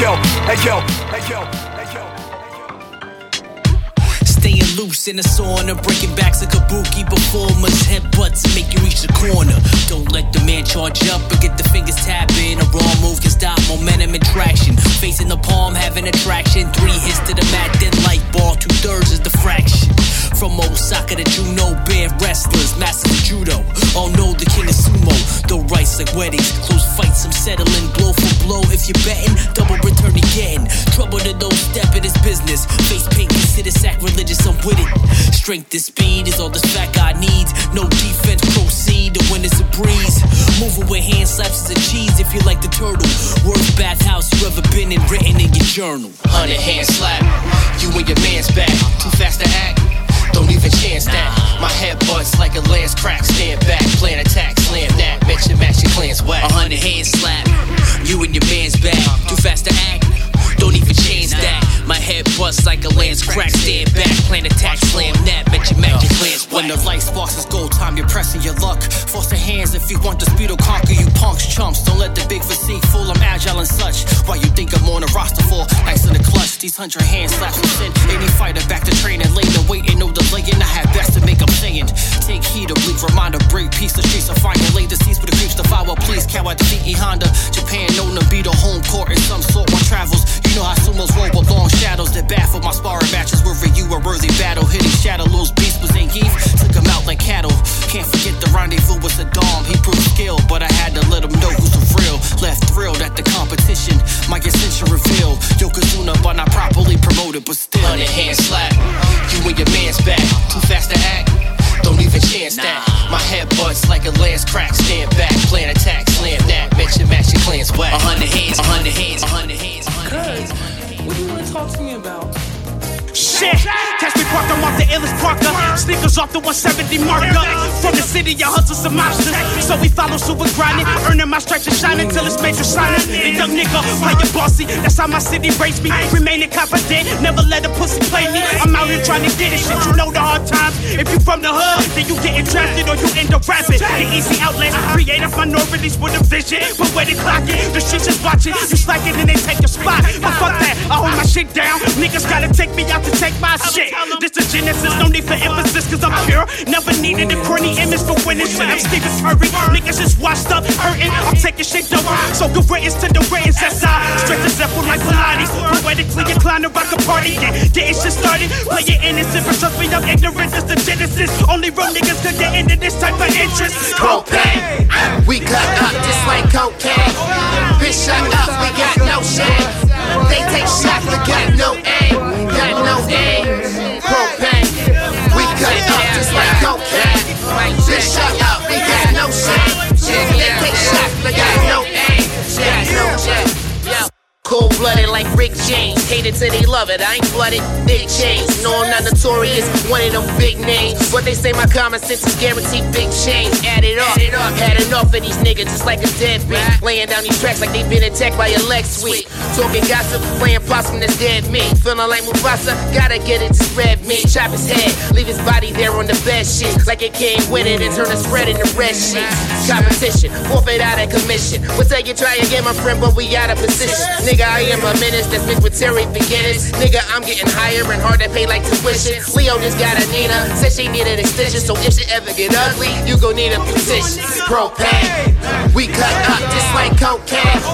Yo, hey yo, loose in the sauna, breaking backs of kabuki performers. Headbutts make you reach the corner. Don't let the man charge up and get the fingers tapping. A raw move can stop momentum and traction. Facing the palm, having attraction. Three hits to the mat, then light ball. Two thirds is the fraction. From Osaka to Juno, band wrestlers, masters of judo. All know the king of sumo. Though rice like weddings, close fights, I'm settling. Blow for blow, if you're betting, double return again. Trouble to those step in this business. Face paint, consider sacrilegious, with it. Strength and speed is all this fat guy needs. No defense, proceed. The win is a breeze. Moving with hand slaps is a cheese if you like the turtle. Worst bathhouse you ever been in, written in your journal. Hundred hand slap, you and your man's back. Too fast to act, don't even chance that. My head butts like a lance crack. Stand back, plan attack, slam that. Mention match your clan's whack. A hundred hand slap, you and your man's back. Too fast to act, don't even. My head bust bust like a lance crack. Stand back, plan attack, slam that, bet you magic glance. When the light sparks is gold time, you're pressing your luck. Force the hands if you want the speed to conquer you punks, chumps. Don't let the big physique fool, I'm agile and such. Why you think I'm on a roster for? Nice in the clutch, these hundred hand slaps will send any fighter back to training. Later, waiting, no delaying. I have best to make them saying. Take heed, a bleak reminder, break peace. The streets are fire, lay the seas for the creeps devour. Please, cow at the VE Honda. Japan known to be the home court in some sort. One travels, you know how sumos roll with long shadows that baffle my sparring matches. Were for you a worthy battle, hitting shadow. Lose beast was ain't geef, took them out like cattle. Can't forget the rendezvous with Saddam. He proved skill, but I had to let him know who's the real. Left thrilled at the competition. My ascension revealed. Yokozuna, but not properly promoted, but still. Hundred hand slap. You and your man's back. Too fast to act. Don't even chance that. My head butts like a lance crack. Stand back, plan attack, slam that. Mention match your clans whack. A hundred hands, a hundred hands, a hundred hands, What do you want to talk to me about? Shit! Catch me parked, I'm off the illest Parker. Sneakers off the 170 marker. From the city, your hustle some options. So we follow super grinding, earning my stripes and shining till it's major signing. The young nigga, play your bossy. That's how my city raised me. Remaining confident, never let a pussy play me. I'm out here trying to get it shit. You know the hard times. If you from the hood, then you getting drafted or you end up rapping. The easy outlet, create creative minorities with a vision. But where they clock it, the shit just watch it. You slacking and they take your spot. But fuck that, I hold my shit down. Niggas gotta take me out to take my shit. This a genesis, no need for emphasis, cause I'm pure. Never needed a corny image for winning shit. I'm Stephen Curry. Niggas just washed up, hurting. I'm taking shit over. So good riddance to the ratings, that's I. Straight to Zephyr like Pilates. Poetically inclined to rock a party. Yeah, getting shit started. Play it innocent, but trust me, I'm ignorant. It's the genesis. Only real niggas could get into this type of interest. Propane, we cut up just like cocaine. Bitch, shut up, we got no shame. They take shots, but got no aim. Got no aim. Propane, we cut up just like cocaine. Bitch, shut up, we got no shame. Cold blooded like Rick James. Hate it till they love it. I ain't flooded. Big chains. No, I'm not notorious. One of them big names. But they say my common sense is guaranteed big change. Add it up. Had enough of these niggas just like a dead deadbeat. Laying down these tracks like they been attacked by a Lex suite. Talking gossip, playing possum that's dead me. Feeling like Mufasa, gotta get it to spread me. Chop his head, leave his body there on the bed sheet. Like it came with it and turn the spread into red sheets. Competition, forfeit out of commission. We'll take it, try again, my friend, but we out of position. Nigga, I am a menace that's mixed with Terry beginners. Nigga, I'm getting higher and hard to pay like tuition. Leo just got a Nina, said she needed extension, so if she ever get ugly, you gon' need a beautician. Propane, we cut up just like cocaine.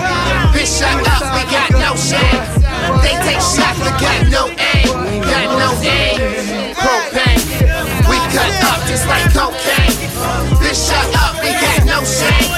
Bitch, shut up, we got no shame. They take shots, but got no aim. Got no aim. Propane, we cut up just like cocaine. Bitch, shut up, we got no shame.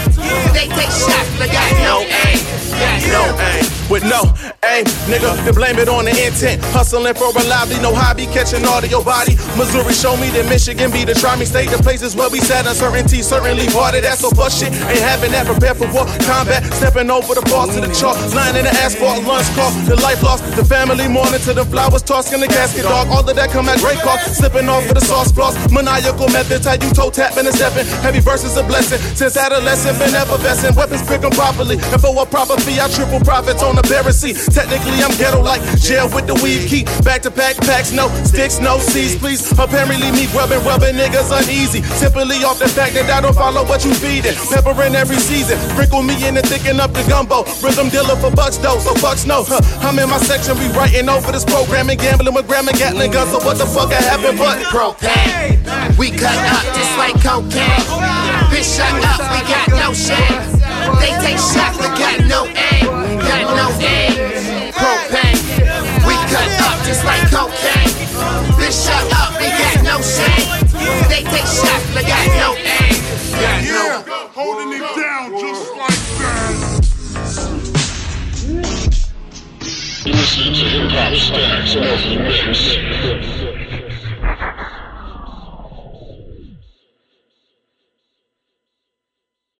They take shots, but got no aim. Got no aim. With no aim, nigga. Then blame it on the intent. Hustling for a lively, no hobby, catching all of your body. Missouri show me that Michigan be the try me state, the places where we set uncertainty. Certainly part of that, so fuck shit. Ain't having that prepared for war, combat, stepping over the bars to the chalk, lying in the asphalt, lunch call, the life lost, the family mourning to the flowers tossed in the casket, dog. All of that come at great cost, slipping off of the sauce floss. Maniacal methods, how you toe tapping and stepping. Heavy verses a blessing. Since adolescent, been effervescent. Weapons pick properly. And for a proper fee, I triple profits on the Pharisee. Technically, I'm ghetto like jail with the weed key. Back to pack packs, no sticks, no seeds, please. Apparently, me grubbing, rubbing niggas uneasy. Simply off the fact that I don't follow what you feeding. Pepper in every season. Sprinkle me in and thicken up the gumbo. Rhythm dealer for bucks, though, so bucks know. Huh. I'm in my section, we writing over this program and gambling with Graham and Gatling guns. So what the fuck I happened? But propane, we cut up just like cocaine. Bitch, shut up, we got no shame. They take shots, but got no aim. Got no aim. Propane, we cut up just like cocaine. Bitch, shut up, we got no shame. They take shots, but got no aim. Got no holding it down just like that. Listen to Hip Hop Stacks Mix.